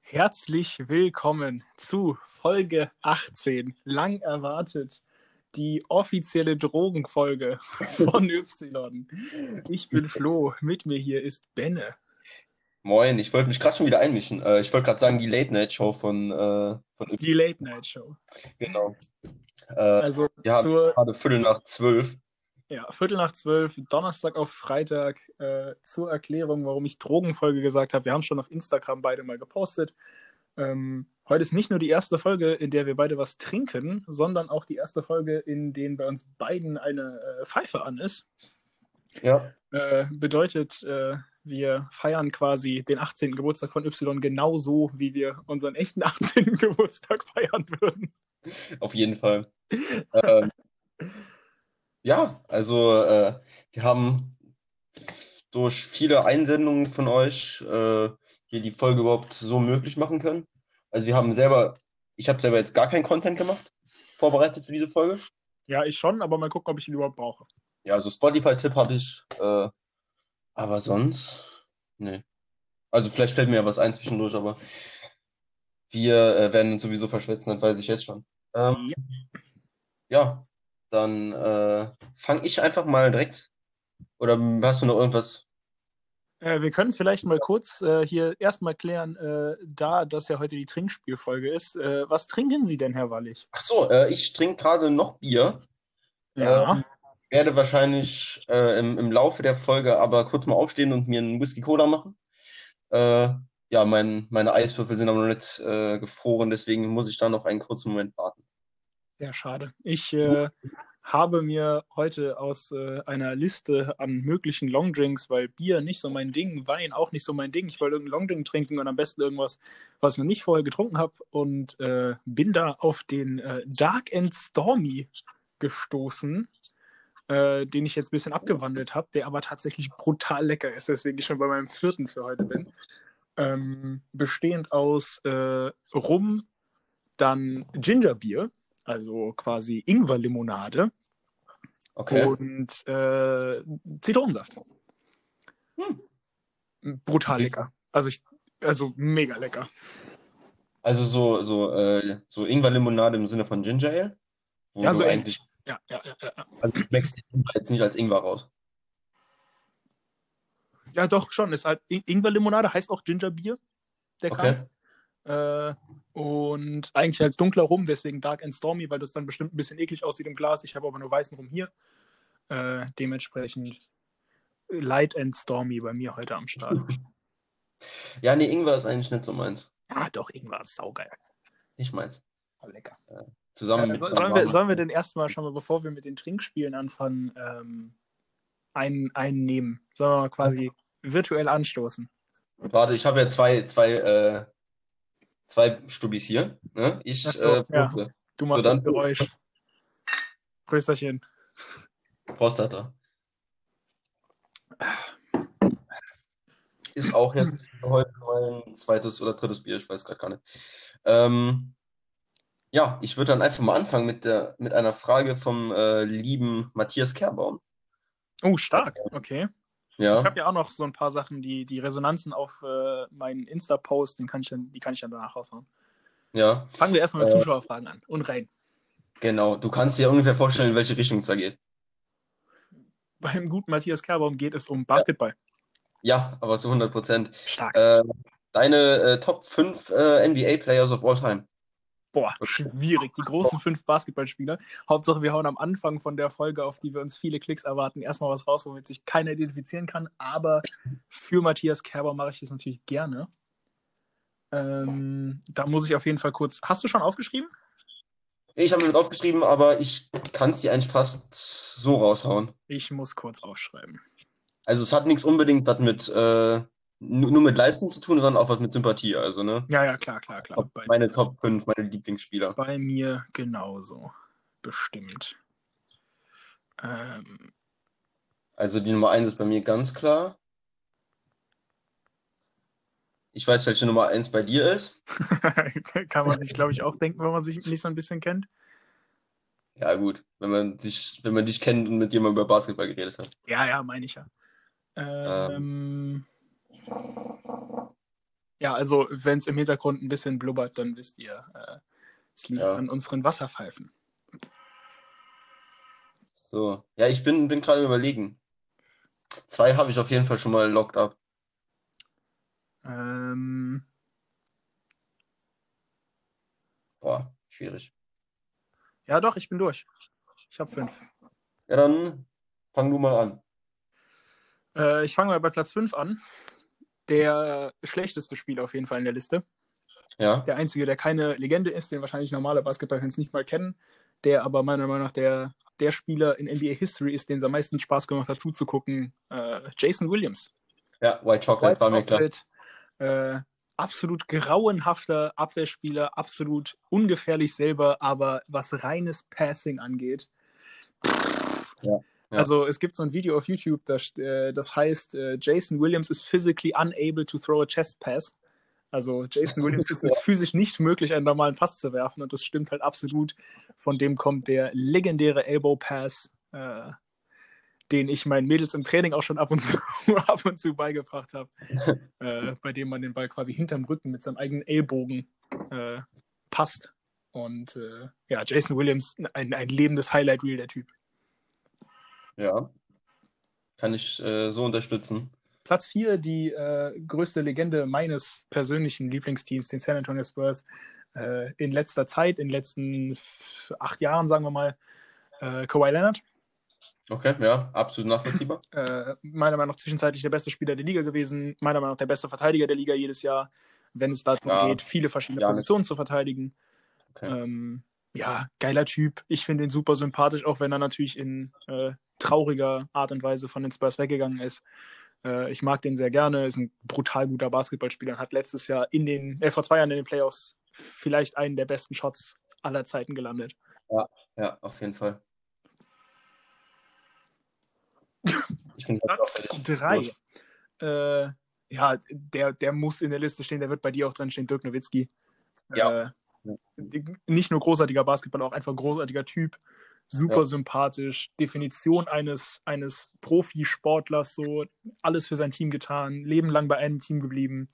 Herzlich willkommen zu Folge 18, lang erwartet, die offizielle Drogenfolge von Y. Ich bin Flo, mit mir hier ist Benne. Moin, ich wollte mich gerade schon wieder einmischen. Äh, ich wollte gerade sagen, die Late-Night-Show von, äh, von Y. Die Late Night Show. Genau. Äh, Also haben zur gerade Viertel nach zwölf. ja, Viertel nach zwölf, Donnerstag auf Freitag, äh, zur Erklärung, warum ich Drogenfolge gesagt habe. Wir haben schon auf Instagram beide mal gepostet. Ähm, heute ist nicht nur die erste Folge, in der wir beide was trinken, sondern auch die erste Folge, in der bei uns beiden eine äh, Pfeife an ist. Ja. Äh, bedeutet, äh, wir feiern quasi den 18. Geburtstag von Y genauso, wie wir unseren echten 18. Geburtstag feiern würden. Auf jeden Fall. ähm, ja, also äh, wir haben durch viele Einsendungen von euch äh, hier die Folge überhaupt so möglich machen können. Also wir haben selber, ich habe selber jetzt gar keinen Content gemacht, vorbereitet für diese Folge. Ja, ich schon, aber mal gucken, ob ich ihn überhaupt brauche. Ja, also Spotify-Tipp habe ich, äh, aber sonst, nee. Also vielleicht fällt mir ja was ein zwischendurch, aber wir äh, werden uns sowieso verschwätzen, das weiß ich jetzt schon. Ähm, ja, dann äh, fange ich einfach mal direkt. Oder hast du noch irgendwas? Äh, wir können vielleicht mal kurz äh, hier erstmal klären, äh, da das ja heute die Trinkspielfolge ist. Äh, was trinken Sie denn, Herr Wallig? Ach so, ich trinke gerade noch Bier. Ja. Ähm, werde wahrscheinlich äh, im, im Laufe der Folge aber kurz mal aufstehen und mir einen Whisky Cola machen. Äh, ja, mein, meine Eiswürfel sind aber noch nicht äh, gefroren, deswegen muss ich da noch einen kurzen Moment warten. Sehr schade. Ich äh, habe mir heute aus äh, einer Liste an möglichen Longdrinks, weil Bier nicht so mein Ding, Wein auch nicht so mein Ding. Ich wollte irgendeinen Longdrink trinken und am besten irgendwas, was ich noch nicht vorher getrunken habe und äh, bin da auf den Dark and Stormy gestoßen, äh, den ich jetzt ein bisschen abgewandelt habe, der aber tatsächlich brutal lecker ist, weswegen ich schon bei meinem vierten für heute bin. Ähm, bestehend aus äh, Rum, dann Gingerbier, also quasi Ingwerlimonade Okay. und äh, Zitronensaft. Brutal Okay. lecker. Also ich, also mega lecker. Also so, so, äh, so Ingwerlimonade im Sinne von Ginger Ale? Wo Ja, du so eigentlich, Ja, ja, ja, ja. also du schmeckst jetzt nicht als Ingwer raus. Ja, doch, schon. Ist halt In- Ingwerlimonade heißt auch Gingerbier. Der Okay. Kram. Äh, und eigentlich halt dunkler Rum, deswegen Dark and Stormy, weil das dann bestimmt ein bisschen eklig aussieht im Glas. Ich habe aber nur weißen Rum hier. Äh, dementsprechend Light and Stormy bei mir heute am Start. Ja, nee, Ingwer ist eigentlich nicht so meins. ah, doch, Ingwer ist saugeil. Nicht meins. Aber lecker. Zusammen Äh, mit so, sollen, wir, sollen wir denn erstmal schon mal, bevor wir mit den Trinkspielen anfangen, ähm, einen, einen nehmen? Sollen wir mal quasi virtuell anstoßen? Warte, ich habe ja zwei, zwei, äh, zwei Stubis hier. Ne? Ich so, äh, ja. Du machst So, das Geräusch. Prösterchen. Prostata. Ist auch jetzt heute mein zweites oder drittes Bier, ich weiß gerade gar nicht. Ähm, ja, ich würde dann einfach mal anfangen mit der, mit einer Frage vom äh, lieben Matthias Kerbaum. Oh, stark. Okay. Ich Ja, habe ja auch noch so ein paar Sachen, die, die Resonanzen auf äh, meinen Insta-Post, den kann ich dann, die kann ich dann danach raushauen. ja, Fangen wir erstmal mit Äh. Zuschauerfragen an. Und rein. genau. Du kannst dir ungefähr vorstellen, in welche Richtung es da geht. Beim guten Matthias Kerbaum geht es um Basketball. Ja, aber zu 100 Prozent. Stark. Äh, deine äh, Top 5 äh, NBA-Players of all time. Boah, schwierig. Die großen fünf Basketballspieler. Hauptsache, wir hauen am Anfang von der Folge, auf die wir uns viele Klicks erwarten, erstmal was raus, womit sich keiner identifizieren kann. Aber für Matthias Kerber mache ich das natürlich gerne. Ähm, da muss ich auf jeden Fall kurz. Hast du schon aufgeschrieben? Ich habe mir aufgeschrieben, aber ich kann es dir eigentlich fast so raushauen. Ich muss kurz aufschreiben. Also es hat nichts unbedingt was mit äh, nur mit Leistung zu tun, sondern auch was mit Sympathie. Also, ne? Ja, ja, klar, klar, klar. Bei, Meine Top 5, meine Lieblingsspieler. bei mir genauso. Bestimmt. Ähm, Also die Nummer 1 ist bei mir ganz klar. Ich weiß, welche Nummer 1 bei dir ist. kann man sich, glaube ich, auch denken, wenn man sich nicht so ein bisschen kennt. Ja, gut. Wenn man sich, wenn man dich kennt und mit jemandem über Basketball geredet hat. Ja, ja, meine ich ja. Ähm, Ja, also wenn es im Hintergrund ein bisschen blubbert, dann wisst ihr, äh, es liegt Ja. an unseren Wasserpfeifen. So. Ja, ich bin, bin gerade überlegen. Zwei habe ich auf jeden Fall schon mal locked up. Ähm, Boah, schwierig. ja, doch, ich bin durch. Ich habe fünf. Ja, dann fang du mal an. Äh, ich fange mal bei Platz 5 an. Der schlechteste Spieler auf jeden Fall in der Liste. Ja, Der einzige, der keine Legende ist, den wahrscheinlich normale Basketballfans nicht mal kennen, der aber meiner Meinung nach der, der Spieler in NBA History ist, den es am meisten Spaß gemacht hat zuzugucken, äh, Jason Williams. ja, White Chocolate White war mir klar. Äh, absolut grauenhafter Abwehrspieler, absolut ungefährlich selber, aber was reines Passing angeht. Ja, ja. Also es gibt so ein Video auf YouTube, das, äh, das heißt, äh, Jason Williams is physically unable to throw a chest pass. Also Jason Williams ist es physisch nicht möglich, einen normalen Pass zu werfen und das stimmt halt absolut. Von dem kommt der legendäre Elbow Pass, äh, den ich meinen Mädels im Training auch schon ab und zu, ab und zu beigebracht habe, äh, bei dem man den Ball quasi hinterm Rücken mit seinem eigenen Ellbogen äh, passt. Und äh, ja, Jason Williams, ein, ein lebendes Highlight-Reel, der Typ. Ja. Kann ich äh, so unterstützen. Platz 4, die äh, größte Legende meines persönlichen Lieblingsteams, den San Antonio Spurs, äh, in letzter Zeit, in den letzten acht Jahren, sagen wir mal, äh, Kawhi Leonard. Okay, ja, absolut nachvollziehbar. Äh, meiner Meinung nach zwischenzeitlich der beste Spieler der Liga gewesen, meiner Meinung nach der beste Verteidiger der Liga jedes Jahr, wenn es darum Ja. geht, viele verschiedene Ja, Positionen zu verteidigen. Okay. Ähm, ja, geiler Typ. Ich finde ihn super sympathisch, auch wenn er natürlich in äh, trauriger Art und Weise von den Spurs weggegangen ist. Äh, ich mag den sehr gerne, ist ein brutal guter Basketballspieler und hat letztes Jahr in den, äh, vor zwei Jahren in den Playoffs vielleicht einen der besten Shots aller Zeiten gelandet. Ja, auf jeden Fall. Ich bin Platz drei. Äh, ja, der, der muss in der Liste stehen, der wird bei dir auch drin stehen, Dirk Nowitzki. Ja. Nicht nur großartiger Basketballer, auch einfach großartiger Typ, super Ja. sympathisch, Definition eines, eines Profisportlers, so alles für sein Team getan, Leben lang bei einem Team geblieben.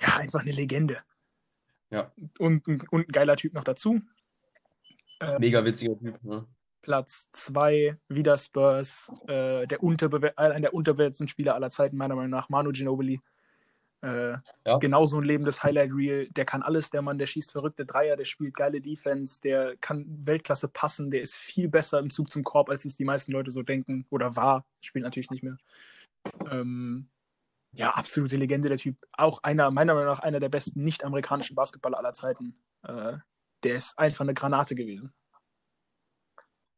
Ja, einfach eine Legende. Ja. Und, ein- und ein geiler Typ noch dazu. Äh, Mega witziger Typ. Ne? Platz 2, wieder Spurs, äh, der unterbewer einer der unterbewerteten Spieler aller Zeiten, meiner Meinung nach, Manu Ginobili. Äh, Ja. Genauso ein lebendes Highlight-Reel. Der kann alles, der Mann, der schießt verrückte Dreier, der spielt geile Defense, der kann Weltklasse passen, der ist viel besser im Zug zum Korb, als es die meisten Leute so denken. Oder war, spielt natürlich nicht mehr. Ähm, ja, absolute Legende, der Typ. Auch einer, meiner Meinung nach, einer der besten nicht-amerikanischen Basketballer aller Zeiten. Äh, der ist einfach eine Granate gewesen.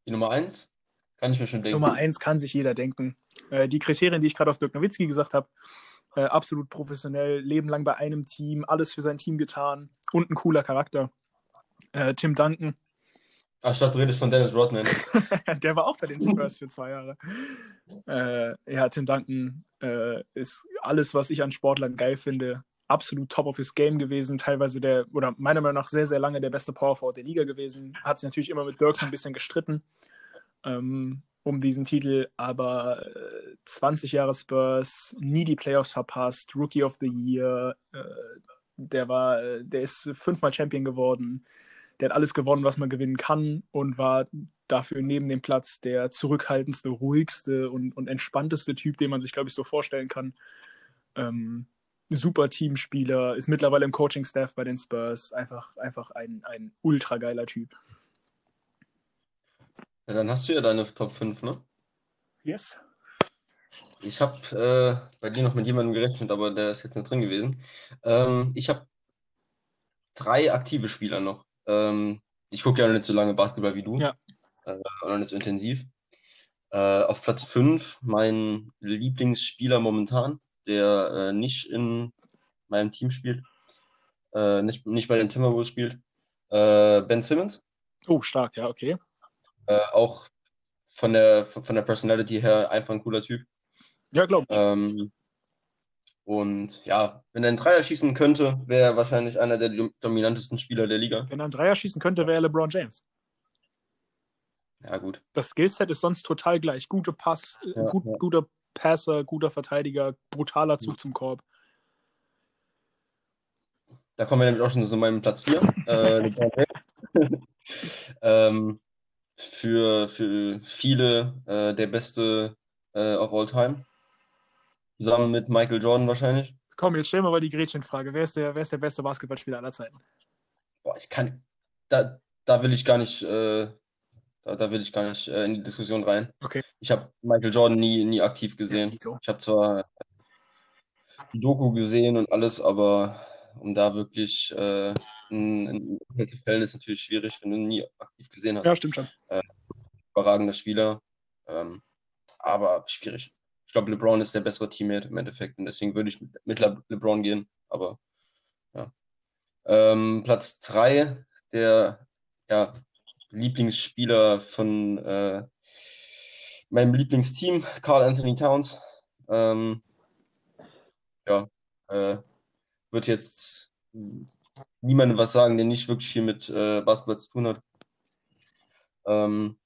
Die Nummer eins kann ich mir schon denken. Nummer eins kann sich jeder denken. Äh, die Kriterien, die ich gerade auf Dirk Nowitzki gesagt habe, äh, absolut professionell, Leben lang bei einem Team, alles für sein Team getan und ein cooler Charakter. Äh, Tim Duncan, Ach, statt du redest von Dennis Rodman. der war auch bei den Spurs für zwei Jahre. Äh, ja, Tim Duncan äh, ist alles, was ich an Sportlern geil finde. Absolut top of his game gewesen, teilweise der, oder meiner Meinung nach sehr, sehr lange der beste Power Forward der Liga gewesen. Hat sich natürlich immer mit Dirk so ein bisschen gestritten ähm, um diesen Titel, aber äh, 20 Jahre Spurs, nie die Playoffs verpasst, Rookie of the Year, äh, der war, äh, der ist fünfmal Champion geworden, der hat alles gewonnen, was man gewinnen kann und war dafür neben dem Platz der zurückhaltendste, ruhigste und, und entspannteste Typ, den man sich, glaube ich, so vorstellen kann. Ähm, super Teamspieler, ist mittlerweile im Coaching-Staff bei den Spurs, einfach, einfach ein, ein ultra geiler Typ. Ja, dann hast du ja deine Top 5, ne? Yes. Ich habe äh, bei dir noch mit jemandem gerechnet, aber der ist jetzt nicht drin gewesen. Ähm, ich habe drei aktive Spieler noch. Ähm, ich gucke ja noch nicht so lange Basketball wie du. Ja. Äh, und noch nicht so intensiv. Äh, auf Platz 5 mein Lieblingsspieler momentan, der äh, nicht in meinem Team spielt, äh, nicht, nicht bei den Timberwolves spielt. Äh, ben Simmons. Oh, stark, ja, okay. Äh, auch von der, von der Personality her einfach ein cooler Typ. Ja, glaube ich. Ähm, und ja, wenn er einen Dreier schießen könnte, wäre er wahrscheinlich einer der dom- dominantesten Spieler der Liga. Wenn er einen Dreier schießen könnte, wäre er LeBron James. Ja, gut. Das Skillset ist sonst total gleich. Gute Pass, äh, Ja, gut, ja. guter Passer, guter Verteidiger, brutaler Zug zum Korb. Da kommen wir nämlich auch schon zu meinem Platz 4. äh, ähm, für, für viele äh, der beste äh, of all time. Zusammen mit Michael Jordan wahrscheinlich. Komm, jetzt stellen wir mal die Gretchenfrage. Wer ist der, wer ist der beste Basketballspieler aller Zeiten? Boah, ich kann. Da, da will ich gar nicht, äh, da, da will ich gar nicht äh, in die Diskussion rein. Okay. Ich habe Michael Jordan nie, nie aktiv gesehen. Dito. Ich habe zwar die Doku gesehen und alles, aber um da wirklich äh, Urteil zu fällen, ist natürlich schwierig, wenn du ihn nie aktiv gesehen hast. Ja, stimmt schon. Überragender Spieler. Ähm, aber schwierig. Ich glaube, LeBron ist der bessere Teammate im Endeffekt und deswegen würde ich mit, mit Le LeBron gehen. Aber ja. Ähm, Platz 3, der ja, Lieblingsspieler von äh, meinem Lieblingsteam, Carl Anthony Towns. Ähm, ja, äh, wird jetzt niemandem was sagen, der nicht wirklich viel mit äh, Basketball zu tun hat. Ähm,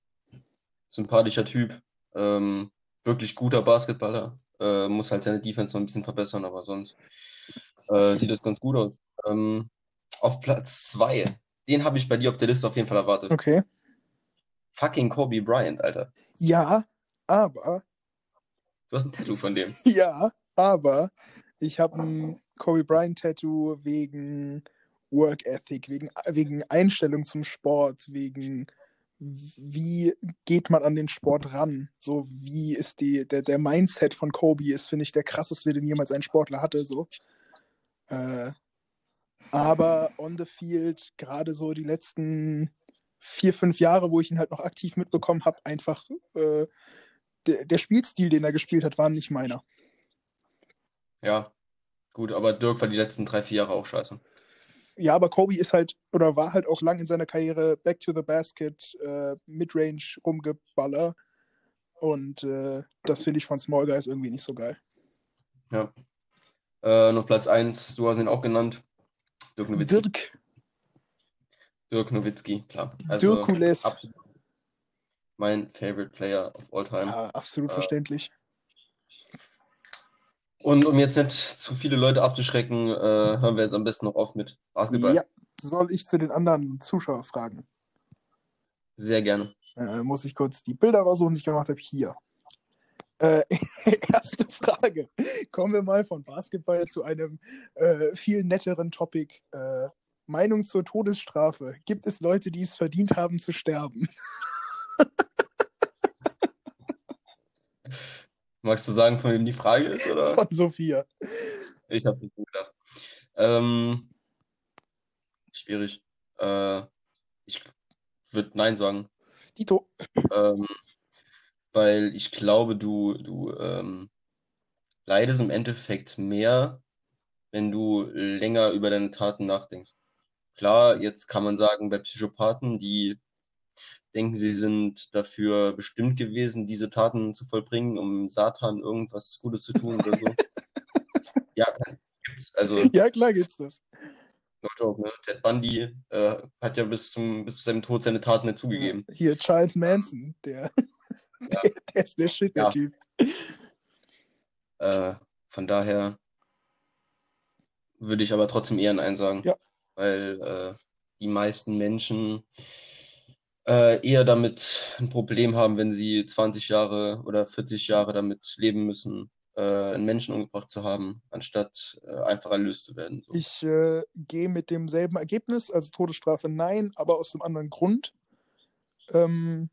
sympathischer Typ, ähm, wirklich guter Basketballer. Äh, muss halt seine Defense noch ein bisschen verbessern, aber sonst äh, sieht das ganz gut aus. Ähm, auf Platz 2, den habe ich bei dir auf der Liste auf jeden Fall erwartet. Okay. Fucking Kobe Bryant, Alter. Ja, aber, Du hast ein Tattoo von dem. ja, aber ich habe ein Kobe Bryant Tattoo wegen Work Ethic, wegen, wegen Einstellung zum Sport, wegen wie geht man an den Sport ran? So, wie ist die, der, der Mindset von Kobe ist, finde ich, der krasseste, den jemals ein Sportler hatte. So. Äh, aber on the field, gerade so die letzten vier, fünf Jahre, wo ich ihn halt noch aktiv mitbekommen habe, einfach äh, der, der Spielstil, den er gespielt hat, war nicht meiner. Ja, gut, aber Dirk war die letzten drei, vier Jahre auch scheiße. Ja, aber Kobe ist halt oder war halt auch lang in seiner Karriere Back to the Basket, äh, Midrange rumgeballer. Und äh, das finde ich von Small Guys irgendwie nicht so geil. Ja. Äh, noch Platz 1, du hast ihn auch genannt. Dirk Nowitzki. Dirk, Dirk Nowitzki, klar. Also Dirkules. mein favorite player of all time. Ja, absolut Äh, verständlich. Und um jetzt nicht zu viele Leute abzuschrecken, äh, hören wir jetzt am besten noch auf mit Basketball. Ja, soll ich zu den anderen Zuschauern fragen? Sehr gerne. Äh, muss ich kurz die Bilder raussuchen, die ich gemacht habe. Hier. Äh, erste Frage. Kommen wir mal von Basketball zu einem äh, viel netteren Topic. Äh, Meinung zur Todesstrafe. Gibt es Leute, die es verdient haben zu sterben? Magst du sagen, von wem die Frage ist? Oder? Von Sophia. Ich habe nicht gedacht. Ähm, schwierig. Äh, ich würde Nein sagen. Dito. Ähm, weil ich glaube, du, du ähm, leidest im Endeffekt mehr, wenn du länger über deine Taten nachdenkst. Klar, jetzt kann man sagen, bei Psychopathen, die denken, sie sind dafür bestimmt gewesen, diese Taten zu vollbringen, um Satan irgendwas Gutes zu tun oder so. Ja, gibt's. Also, Ja, klar geht's das. no joke, ne? Ted Bundy äh, hat ja bis zum, bis zu seinem Tod seine Taten nicht zugegeben. Hier, Charles Manson, der, Ja. der, der ist der Shit, der Ja. Typ. Äh, von daher würde ich aber trotzdem eher Nein sagen. Ja. Weil äh, die meisten Menschen äh, eher damit ein Problem haben, wenn sie 20 Jahre oder 40 Jahre damit leben müssen, äh, einen Menschen umgebracht zu haben, anstatt äh, einfach erlöst zu werden. So. Ich äh, gehe mit demselben Ergebnis, also Todesstrafe nein, aber aus einem anderen Grund. Ähm,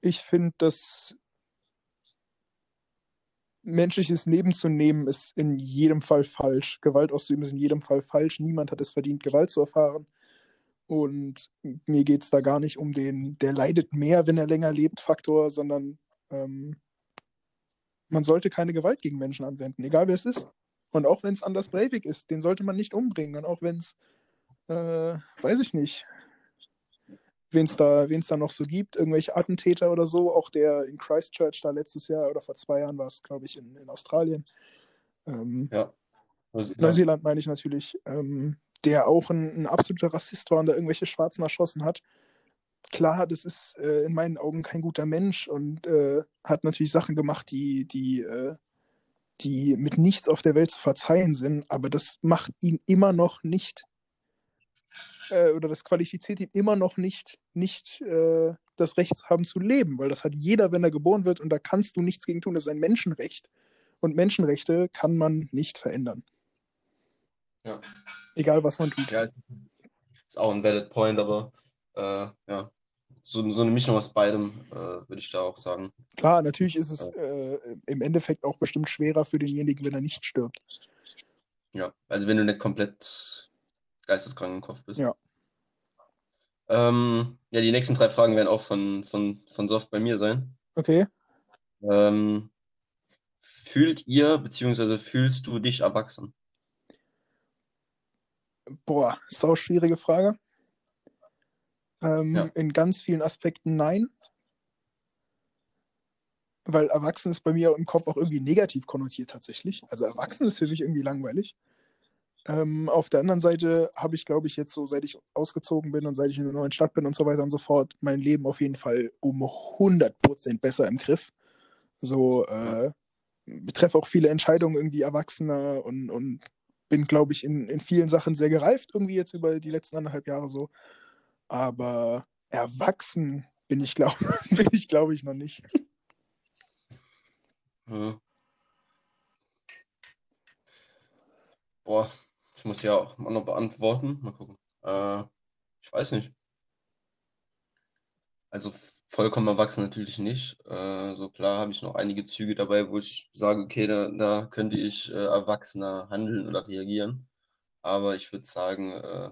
ich finde, dass menschliches Leben zu nehmen ist in jedem Fall falsch. Gewalt auszuüben ist in jedem Fall falsch. Niemand hat es verdient, Gewalt zu erfahren. Und mir geht es da gar nicht um den, der leidet mehr, wenn er länger lebt, Faktor, sondern ähm, man sollte keine Gewalt gegen Menschen anwenden, egal wer es ist. Und auch wenn es Anders Breivik ist, den sollte man nicht umbringen. Und auch wenn es, äh, weiß ich nicht, wen es da, wen's da noch so gibt, irgendwelche Attentäter oder so, auch der in Christchurch da letztes Jahr oder vor zwei Jahren war es, glaube ich, in, in Australien. Ähm, ja. Neuseeland meine ich natürlich, ähm, der auch ein, ein absoluter Rassist war und da irgendwelche Schwarzen erschossen hat. klar, das ist äh, in meinen Augen kein guter Mensch und äh, hat natürlich Sachen gemacht, die, die, äh, die mit nichts auf der Welt zu verzeihen sind, aber das macht ihn immer noch nicht äh, oder das qualifiziert ihn immer noch nicht, nicht äh, das Recht zu haben zu leben, weil das hat jeder, wenn er geboren wird und da kannst du nichts gegen tun. Das ist ein Menschenrecht und Menschenrechte kann man nicht verändern. Ja. Egal, was man tut. Ja, ist, ist auch ein valid point, aber äh, ja, so, so eine Mischung aus beidem, äh, würde ich da auch sagen. Klar, natürlich ist es äh, im Endeffekt auch bestimmt schwerer für denjenigen, wenn er nicht stirbt. Ja, also wenn du nicht komplett geisteskrank im Kopf bist. Ja. Ähm, ja, die nächsten drei Fragen werden auch von, von, von Soft bei mir sein. Okay. Ähm, fühlt ihr, beziehungsweise fühlst du dich erwachsen? Boah, sau schwierige Frage. Ähm, Ja. In ganz vielen Aspekten nein. Weil erwachsen ist bei mir im Kopf auch irgendwie negativ konnotiert tatsächlich. Also erwachsen ist für mich irgendwie langweilig. Ähm, auf der anderen Seite habe ich, glaube ich, jetzt so, seit ich ausgezogen bin und seit ich in einer neuen Stadt bin und so weiter und so fort, mein Leben auf jeden Fall um 100% besser im Griff. So, äh, treffe auch viele Entscheidungen irgendwie erwachsener und, und bin, glaube ich, in, in vielen Sachen sehr gereift, irgendwie jetzt über die letzten anderthalb Jahre so. Aber erwachsen bin ich, glaube ich, glaube ich, noch nicht. Hm. Boah, ich muss ja auch mal noch beantworten. Mal gucken. Äh, ich weiß nicht. Also vollkommen erwachsen natürlich nicht. Äh, so klar habe ich noch einige Züge dabei, wo ich sage, okay, da, da könnte ich äh, erwachsener handeln oder reagieren. Aber ich würde sagen, äh,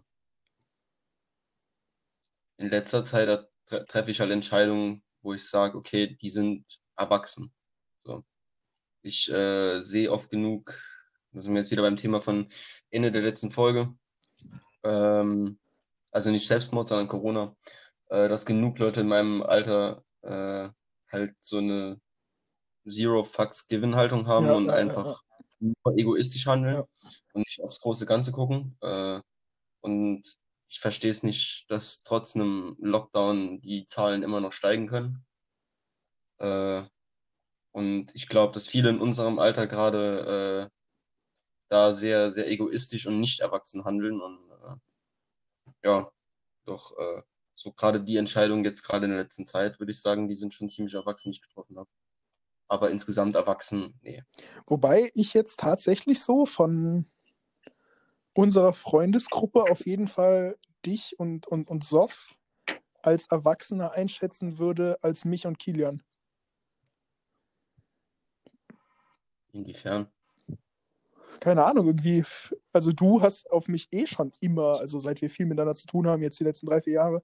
in letzter Zeit tre treffe ich halt Entscheidungen, wo ich sage, okay, die sind erwachsen. So. Ich äh, sehe oft genug, da sind wir jetzt wieder beim Thema von Ende der letzten Folge, ähm, also nicht Selbstmord, sondern Corona, äh, dass genug Leute in meinem Alter äh, halt so eine Zero Fucks Given Haltung haben Ja, und ja, ja, einfach nur egoistisch handeln Ja. und nicht aufs große Ganze gucken. Äh, und ich verstehe es nicht, dass trotz einem Lockdown die Zahlen immer noch steigen können. Äh, und ich glaube, dass viele in unserem Alter gerade äh, da sehr, sehr egoistisch und nicht erwachsen handeln. Und äh, ja, doch äh, so gerade die Entscheidungen jetzt gerade in der letzten Zeit, würde ich sagen, die sind schon ziemlich erwachsen, die ich getroffen habe. Aber insgesamt erwachsen, nee. Wobei ich jetzt tatsächlich so von unserer Freundesgruppe auf jeden Fall dich und, und, und Sof als Erwachsener einschätzen würde als mich und Kilian. Inwiefern? Keine Ahnung, irgendwie, also du hast auf mich eh schon immer, also seit wir viel miteinander zu tun haben, jetzt die letzten drei, vier Jahre,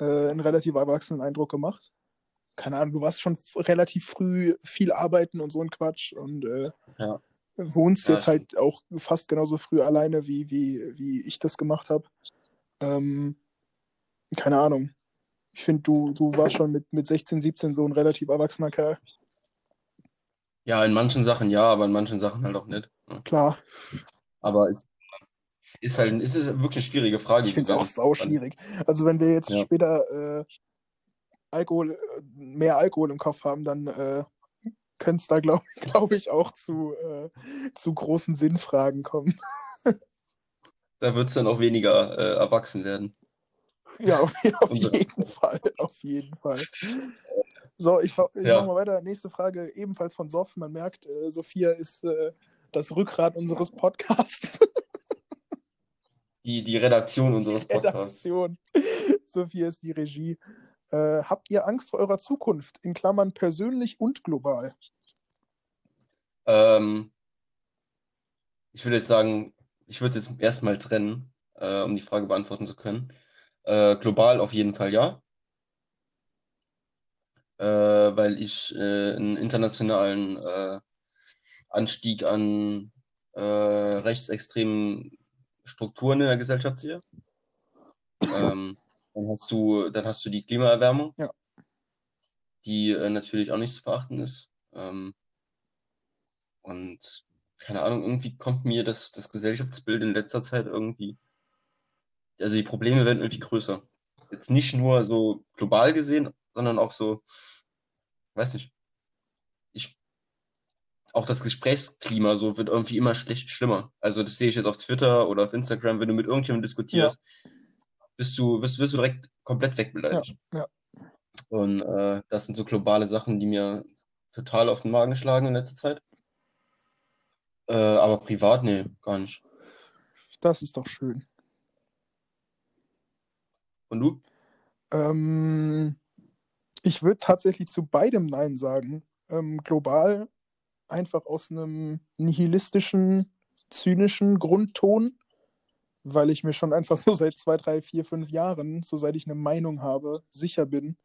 äh, einen relativ erwachsenen Eindruck gemacht. Keine Ahnung, du warst schon relativ früh viel arbeiten und so ein Quatsch und äh, Ja. wohnst Ja, jetzt halt auch fast genauso früh alleine, wie, wie, wie ich das gemacht habe. Ähm, keine Ahnung. Ich finde, du, du warst schon mit, mit 16, 17 so ein relativ erwachsener Kerl. Ja, in manchen Sachen ja, aber in manchen Sachen halt auch nicht. ne? Klar, Aber es ist halt ist wirklich eine schwierige Frage. ich finde es auch sau schwierig. Also wenn wir jetzt Ja. später äh, Alkohol, äh, mehr Alkohol im Kopf haben, dann äh, könnte es da, glaube glaub ich, auch zu, äh, zu großen Sinnfragen kommen. Da wird es dann auch weniger äh, erwachsen werden. Ja, auf, auf jeden Fall. Auf jeden Fall. So, ich, ich Ja. mache mal weiter. Nächste Frage, ebenfalls von Sof. Man merkt, äh, Sophia ist äh, das Rückgrat unseres Podcasts. Die, die Redaktion unseres Podcasts. Redaktion. Sophia ist die Regie. Äh, habt ihr Angst vor eurer Zukunft? In Klammern persönlich und global. Ähm, ich würde jetzt sagen, ich würde es jetzt erstmal trennen, äh, um die Frage beantworten zu können. Äh, global auf jeden Fall ja. Äh, weil ich äh, einen internationalen äh, Anstieg an rechtsextremen Strukturen in der Gesellschaft sehe. Ähm, dann hast du, dann hast du die Klimaerwärmung, Ja. die äh, natürlich auch nicht zu verachten ist. Ähm, und keine Ahnung, irgendwie kommt mir das, das Gesellschaftsbild in letzter Zeit irgendwie, also die Probleme werden irgendwie größer. jetzt nicht nur so global gesehen, sondern auch so, weiß nicht, ich, auch das Gesprächsklima so wird irgendwie immer schlecht, schlimmer. Also das sehe ich jetzt auf Twitter oder auf Instagram, wenn du mit irgendjemandem diskutierst, bist du, wirst, wirst du direkt komplett wegbeleidigt. Ja, Und äh, das sind so globale Sachen, die mir total auf den Magen schlagen in letzter Zeit. Äh, aber privat, nee, gar nicht. Das ist doch schön. Und du? Ähm, ich würde tatsächlich zu beidem Nein sagen. Ähm, global einfach aus einem nihilistischen, zynischen Grundton, weil ich mir schon einfach so seit zwei, drei, vier, fünf Jahren, so seit ich eine Meinung habe, sicher bin,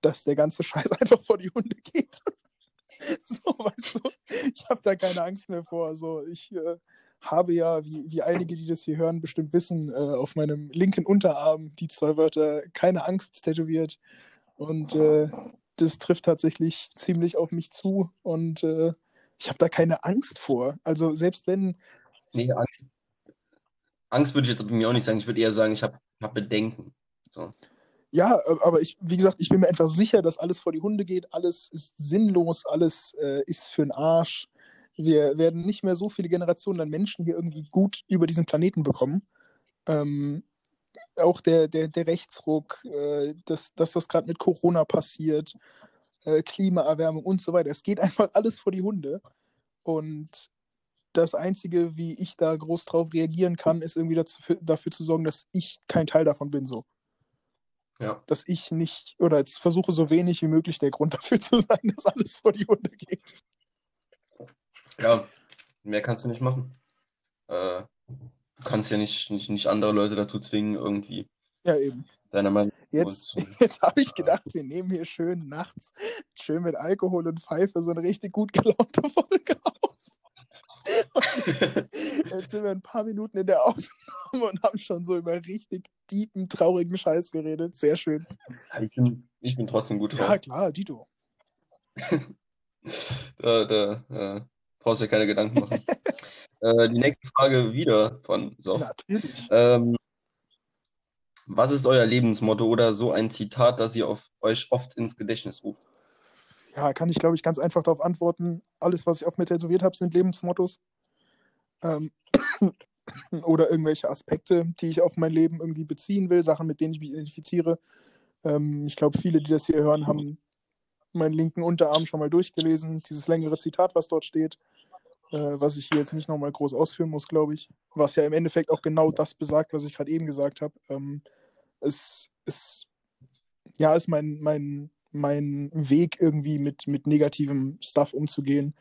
dass der ganze Scheiß einfach vor die Hunde geht. so, weißt du, ich habe da keine Angst mehr vor. So, ich äh, habe ja, wie, wie einige, die das hier hören, bestimmt wissen, äh, auf meinem linken Unterarm die zwei Wörter keine Angst tätowiert. Und äh, das trifft tatsächlich ziemlich auf mich zu. Und äh, ich habe da keine Angst vor. Also selbst wenn, Nee, Angst. Angst würde ich jetzt bei mir auch nicht sagen. Ich würde eher sagen, ich habe hab Bedenken. So. ja, äh, aber ich, wie gesagt, ich bin mir einfach sicher, dass alles vor die Hunde geht, alles ist sinnlos, alles äh, ist für den Arsch. Wir werden nicht mehr so viele Generationen an Menschen hier irgendwie gut über diesen Planeten bekommen. Ähm, auch der, der, der Rechtsruck, äh, das, das, was gerade mit Corona passiert, äh, Klimaerwärmung und so weiter. Es geht einfach alles vor die Hunde. Und das Einzige, wie ich da groß drauf reagieren kann, ist irgendwie dazu, dafür zu sorgen, dass ich kein Teil davon bin. So. Ja. Dass ich nicht, oder jetzt versuche so wenig wie möglich der Grund dafür zu sein, dass alles vor die Hunde geht. Ja, mehr kannst du nicht machen. Äh, du kannst ja nicht, nicht, nicht andere Leute dazu zwingen, irgendwie Ja, eben. deiner Meinung Jetzt, jetzt habe ich gedacht, wir nehmen hier schön nachts, schön mit Alkohol und Pfeife so eine richtig gut gelaunte Folge auf. Jetzt sind wir ein paar Minuten in der Aufnahme und haben schon so über richtig deepen, traurigen Scheiß geredet. Sehr schön. Ich bin, ich bin trotzdem gut drauf. Ja, klar, Dito. Da, da äh, brauchst du ja keine Gedanken machen. äh, die nächste Frage wieder von Sof. Natürlich. Ähm, was ist euer Lebensmotto oder so ein Zitat, das ihr euch oft ins Gedächtnis ruft? Ja, kann ich, glaube ich, ganz einfach darauf antworten. Alles, was ich auf mir tätowiert habe, sind Lebensmottos. Ähm, oder irgendwelche Aspekte, die ich auf mein Leben irgendwie beziehen will, Sachen, mit denen ich mich identifiziere. Ähm, ich glaube, viele, die das hier hören, haben meinen linken Unterarm schon mal durchgelesen. Dieses längere Zitat, was dort steht, was ich hier jetzt nicht nochmal groß ausführen muss, glaube ich. Was ja im Endeffekt auch genau das besagt, was ich gerade eben gesagt habe. Ähm, es ist, ja, ist mein, mein, mein Weg irgendwie mit, mit negativem Stuff umzugehen.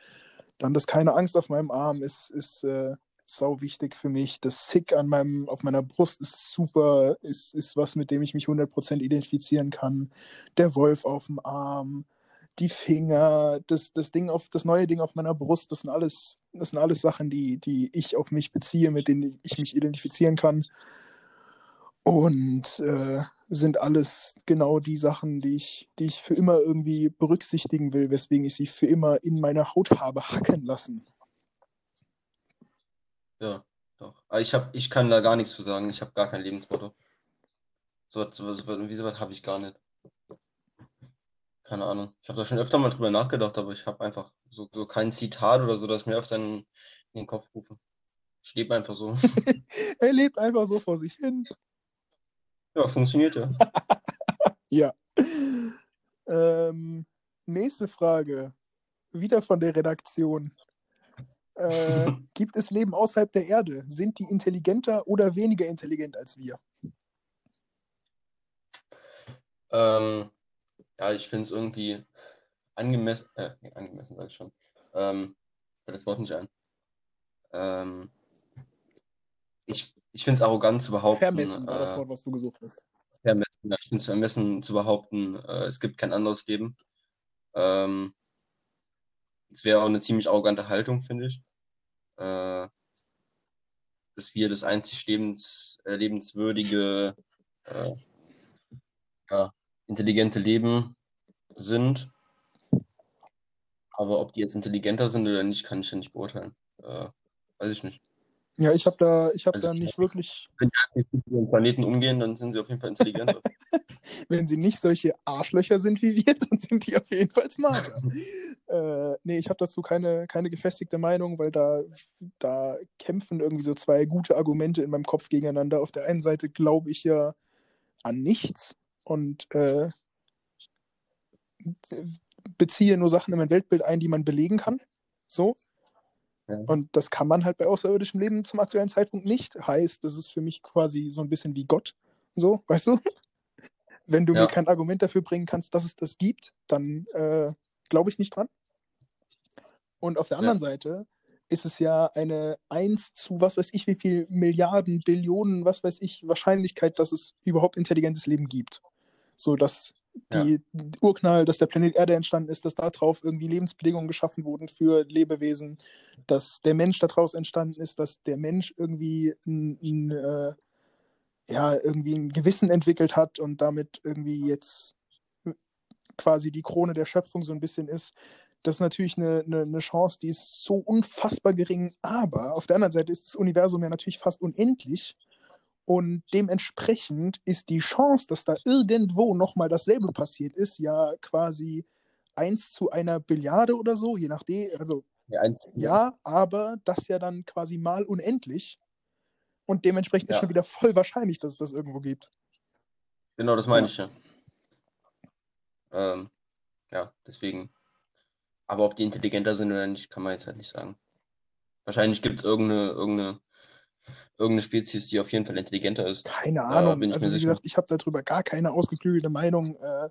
Dann das keine Angst auf meinem Arm ist, ist äh, sau wichtig für mich. Das Sick an meinem, auf meiner Brust ist super, ist, ist was, mit dem ich mich 100% identifizieren kann. Der Wolf auf dem Arm, die Finger, das, das Ding auf, das neue Ding auf meiner Brust, das sind alles, das sind alles Sachen, die, die ich auf mich beziehe, mit denen ich mich identifizieren kann. Und äh, sind alles genau die Sachen, die ich, die ich für immer irgendwie berücksichtigen will, weswegen ich sie für immer in meine Haut habe hacken lassen. Ja, doch. Ich, hab, ich kann da gar nichts zu sagen. Ich habe gar kein Lebensmotto. So, was- so, so, wie sowas habe ich gar nicht. Keine Ahnung. Ich habe da schon öfter mal drüber nachgedacht, aber ich habe einfach so, so kein Zitat oder so, das mir öfter in, in den Kopf rufe. Ich lebe einfach so. Er lebt einfach so vor sich hin. Ja, funktioniert ja. Ja. Ähm, nächste Frage. Wieder von der Redaktion. Äh, gibt es Leben außerhalb der Erde? Sind die intelligenter oder weniger intelligent als wir? Ähm, ja, ich finde es irgendwie angemessen, äh, angemessen sage ich schon. Ähm, fällt das Wort nicht ein. Ähm, ich ich finde es arrogant zu behaupten. Vermessen war das äh, Wort, was du gesucht hast. vermessen, ja, ich finde es vermessen zu behaupten, äh, es gibt kein anderes Leben. Ähm, es wäre auch eine ziemlich arrogante Haltung, finde ich. Äh, dass wir das einzig lebens, äh, lebenswürdige, äh, ja, intelligente Leben sind. Aber ob die jetzt intelligenter sind oder nicht, kann ich ja nicht beurteilen. Äh, weiß ich nicht. Ja, ich habe da, ich hab Also, da nicht wirklich. Könnte mit dem Planeten umgehen, dann sind sie auf jeden Fall intelligenter. Wenn sie nicht solche Arschlöcher sind wie wir, dann sind die auf jeden Fall smarter. äh, nee, ich habe dazu keine, keine gefestigte Meinung, weil da, da kämpfen irgendwie so zwei gute Argumente in meinem Kopf gegeneinander. Auf der einen Seite glaube ich ja an nichts und äh, beziehe nur Sachen in mein Weltbild ein, die man belegen kann. So. Ja. Und das kann man halt bei außerirdischem Leben zum aktuellen Zeitpunkt nicht. Heißt, das ist für mich quasi so ein bisschen wie Gott. So, weißt du? Wenn du Ja. mir kein Argument dafür bringen kannst, dass es das gibt, dann äh, glaube ich nicht dran. Und auf der anderen Seite ist es ja eine 1 zu was weiß ich wie viel Milliarden, Billionen, was weiß ich, Wahrscheinlichkeit, dass es überhaupt intelligentes Leben gibt. So dass die Urknall, dass der Planet Erde entstanden ist, dass darauf irgendwie Lebensbedingungen geschaffen wurden für Lebewesen, dass der Mensch daraus entstanden ist, dass der Mensch irgendwie ein, ein, äh, ja, irgendwie ein Gewissen entwickelt hat und damit irgendwie jetzt quasi die Krone der Schöpfung so ein bisschen ist. Das ist natürlich eine, eine, eine Chance, die ist so unfassbar gering, aber auf der anderen Seite ist das Universum ja natürlich fast unendlich. Und dementsprechend ist die Chance, dass da irgendwo nochmal dasselbe passiert ist, ja quasi 1 zu einer Billiarde oder so, je nachdem. Also Ja, eins, ja, aber das ja dann quasi mal unendlich. Und dementsprechend ist Ja. schon wieder voll wahrscheinlich, dass es das irgendwo gibt. Genau, das meine Ja. ich ja. Ähm, ja, deswegen. Aber ob die intelligenter sind oder nicht, kann man jetzt halt nicht sagen. Wahrscheinlich gibt es irgendeine, irgendeine, irgendeine Spezies, die auf jeden Fall intelligenter ist. Keine Ahnung. ich also wie sicher. gesagt, ich habe darüber gar keine ausgeklügelte Meinung. Äh,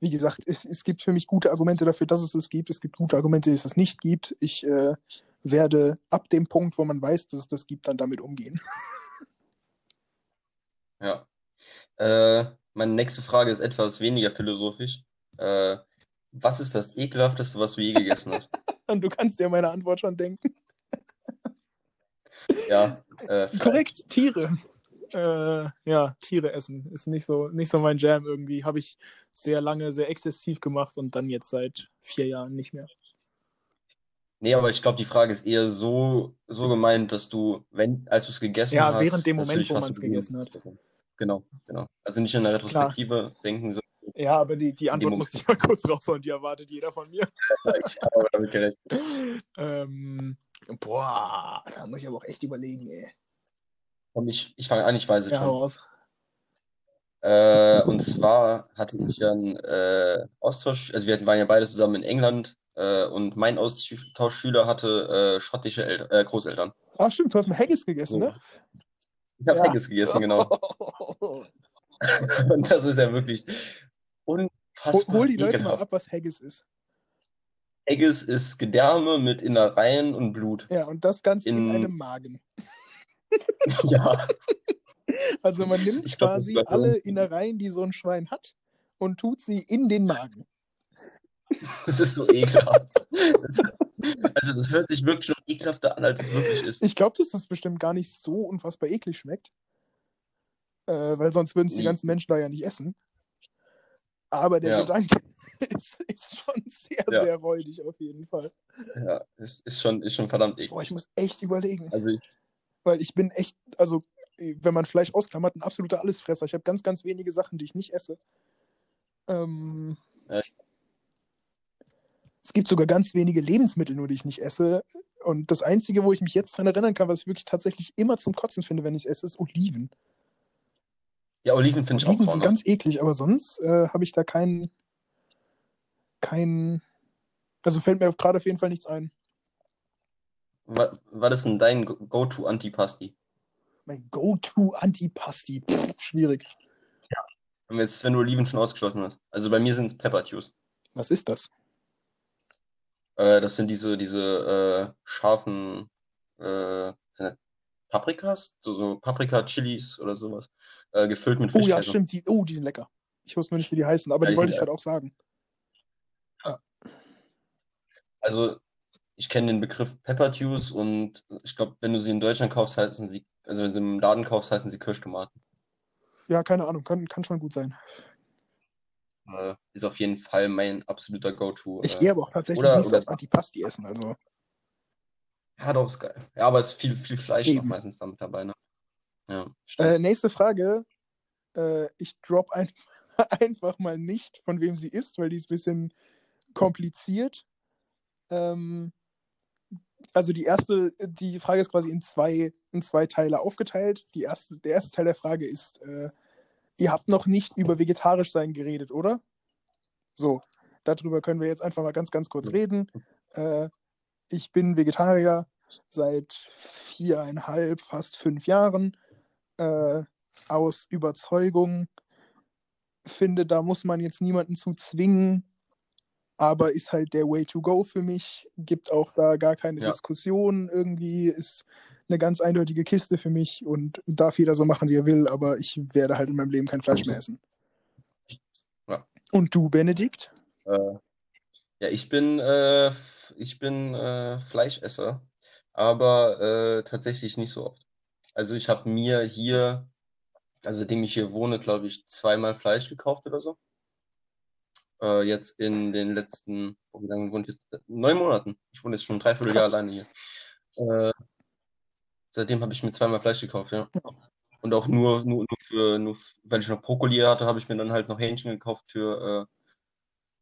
wie gesagt, es, es gibt für mich gute Argumente dafür, dass es es gibt. Es gibt gute Argumente, dass es es nicht gibt. Ich äh, werde ab dem Punkt, wo man weiß, dass es das gibt, dann damit umgehen. Ja. Äh, meine nächste Frage ist etwas weniger philosophisch. Äh, was ist das ekelhafteste, was du je gegessen hast? Und du kannst dir meine Antwort schon denken. Ja, äh. Korrekt, Tiere. Äh, ja, Tiere essen ist nicht so, nicht so mein Jam irgendwie. Habe ich sehr lange, sehr exzessiv gemacht und dann jetzt seit vier Jahren nicht mehr. Nee, aber ich glaube, die Frage ist eher so, so gemeint, dass du, wenn, als du es gegessen Ja, hast, während dem Moment, wo man's so gegessen hat. Genau, genau. Also nicht in der Retrospektive denken, so, Ja, aber die, die Antwort musste ich mal kurz raushauen, die erwartet jeder von mir. ich habe damit gerechnet. Ähm, boah, da muss ich aber auch echt überlegen, ey. Und ich, ich fange an, ich weiß es Ja, schon. hau raus. Äh, und zwar hatte ich dann äh, Austausch, also wir waren ja beide zusammen in England äh, und mein Austauschschüler hatte äh, schottische El äh, Großeltern. Ah, stimmt, du hast mal Haggis gegessen, So. ne? Ich habe Ja. Haggis gegessen, genau. Und das ist ja wirklich hol, unfassbar hol die Leute mal ekelhaft. ab, was Haggis ist. Haggis ist Gedärme mit Innereien und Blut. Ja, und das Ganze in, In- einem Magen. Ja, Also man nimmt glaub, quasi alle. Innereien, die so ein Schwein hat, und tut sie in den Magen. das ist so ekelhaft. Das, also das hört sich wirklich schon ekelhafter an, als es wirklich ist. Ich glaube, dass das bestimmt gar nicht so unfassbar eklig schmeckt. Äh, weil sonst würden es die ganzen Menschen da ja nicht essen. Aber der Ja. Gedanke ist, ist schon sehr, Ja. sehr räudig auf jeden Fall. Ja, ist, ist, schon, ist schon verdammt eklig. Boah, ich muss echt überlegen. Also ich, Weil ich bin echt, also wenn man Fleisch ausklammert, ein absoluter Allesfresser. Ich habe ganz, ganz wenige Sachen, die ich nicht esse. Ähm, Ja, es gibt sogar ganz wenige Lebensmittel, nur die ich nicht esse. Und das Einzige, wo ich mich jetzt dran erinnern kann, was ich wirklich tatsächlich immer zum Kotzen finde, wenn ich es esse, ist Oliven. Ja, Oliven finde ich auch Oliven sind grauenhaft. ganz eklig, aber sonst äh, habe ich da keinen, kein, also fällt mir gerade auf jeden Fall nichts ein. Was, was ist denn dein Go- Go-To-Antipasti? Mein Go-To-Antipasti. Schwierig. Wenn, wir jetzt, wenn du Oliven schon ausgeschlossen hast. Also bei mir sind es Pepper Tews. Was ist das? Äh, das sind diese, diese äh, scharfen äh, sind das Paprikas, so, so Paprika-Chilis oder sowas, äh, gefüllt mit Oh ja, stimmt. Die, oh, die sind lecker. Ich wusste nur nicht, wie die heißen, aber Ja, die die wollte ich gerade auch sagen. Also ich kenne den Begriff Pepper Tews und ich glaube, wenn du sie in Deutschland kaufst, heißen sie, also wenn sie im Laden kaufst, heißen sie Kirschtomaten. Ja, keine Ahnung, kann, kann schon gut sein. Äh, ist auf jeden Fall mein absoluter Go-To. Ich äh, gehe aber auch tatsächlich oder- nicht oder- auf Antipasti essen. Also Ja, doch, ist geil. Ja, aber es ist viel, viel Fleisch noch Eben. meistens damit dabei, ne? Ja, Äh, nächste Frage. Äh, ich drop ein, einfach mal nicht, von wem sie ist, weil die ist ein bisschen kompliziert. Ähm, also die erste, die Frage ist quasi in zwei, in zwei Teile aufgeteilt. Die erste, der erste Teil der Frage ist, äh, ihr habt noch nicht über vegetarisch sein geredet, oder? So, darüber können wir jetzt einfach mal ganz, ganz kurz reden. Äh, ich bin Vegetarier seit viereinhalb, fast fünf Jahren äh, aus Überzeugung. Finde, da muss man jetzt niemanden zu zwingen, aber ist halt der Way to go für mich. Gibt auch da gar keine Ja. Diskussion irgendwie. Ist eine ganz eindeutige Kiste für mich und darf jeder so machen, wie er will, aber ich werde halt in meinem Leben kein Fleisch mehr essen. Ja. Und du, Benedikt? Äh, ja, ich bin, äh, ich bin äh, Fleischesser, aber äh, tatsächlich nicht so oft. Also ich habe mir hier, also seitdem ich hier wohne, glaube ich, zweimal Fleisch gekauft oder so. Äh, jetzt in den letzten, oh, wie lange wohne ich jetzt? Neun Monaten. Ich wohne jetzt schon ein Dreivierteljahr Krass. alleine hier. Äh, seitdem habe ich mir zweimal Fleisch gekauft, ja. Und auch nur, nur, nur für, nur, weil ich noch Brokkoli hatte, habe ich mir dann halt noch Hähnchen gekauft für, äh,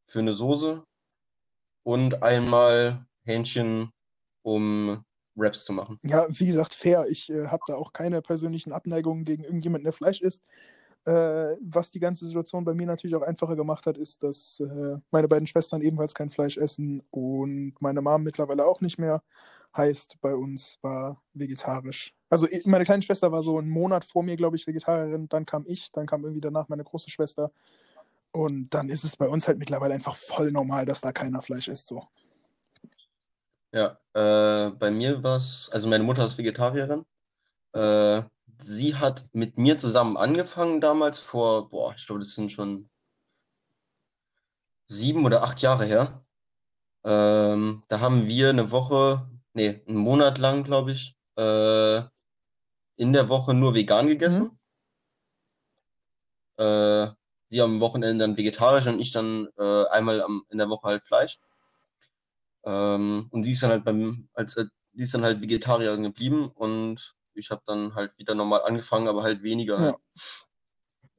für eine Soße und einmal Hähnchen, um Wraps zu machen. Ja, wie gesagt, fair. Ich äh, habe da auch keine persönlichen Abneigungen gegen irgendjemanden, der Fleisch isst. Äh, was die ganze Situation bei mir natürlich auch einfacher gemacht hat, ist, dass äh, meine beiden Schwestern ebenfalls kein Fleisch essen und meine Mom mittlerweile auch nicht mehr. Heißt, bei uns war vegetarisch. Also meine kleine Schwester war so einen Monat vor mir, glaube ich, Vegetarierin. Dann kam ich, dann kam irgendwie danach meine große Schwester. Und dann ist es bei uns halt mittlerweile einfach voll normal, dass da keiner Fleisch isst. So. Ja, äh, bei mir war es, also meine Mutter ist Vegetarierin. Äh, sie hat mit mir zusammen angefangen damals vor, boah, ich glaube, das sind schon sieben oder acht Jahre her. Ähm, da haben wir eine Woche, nee, einen Monat lang, glaube ich, äh, in der Woche nur vegan gegessen. Äh, sie am Wochenende dann vegetarisch und ich dann äh, einmal am, in der Woche halt Fleisch. Ähm, und sie ist dann halt beim, als äh, die ist dann halt Vegetarierin geblieben und ich habe dann halt wieder normal angefangen, aber halt weniger. Ja.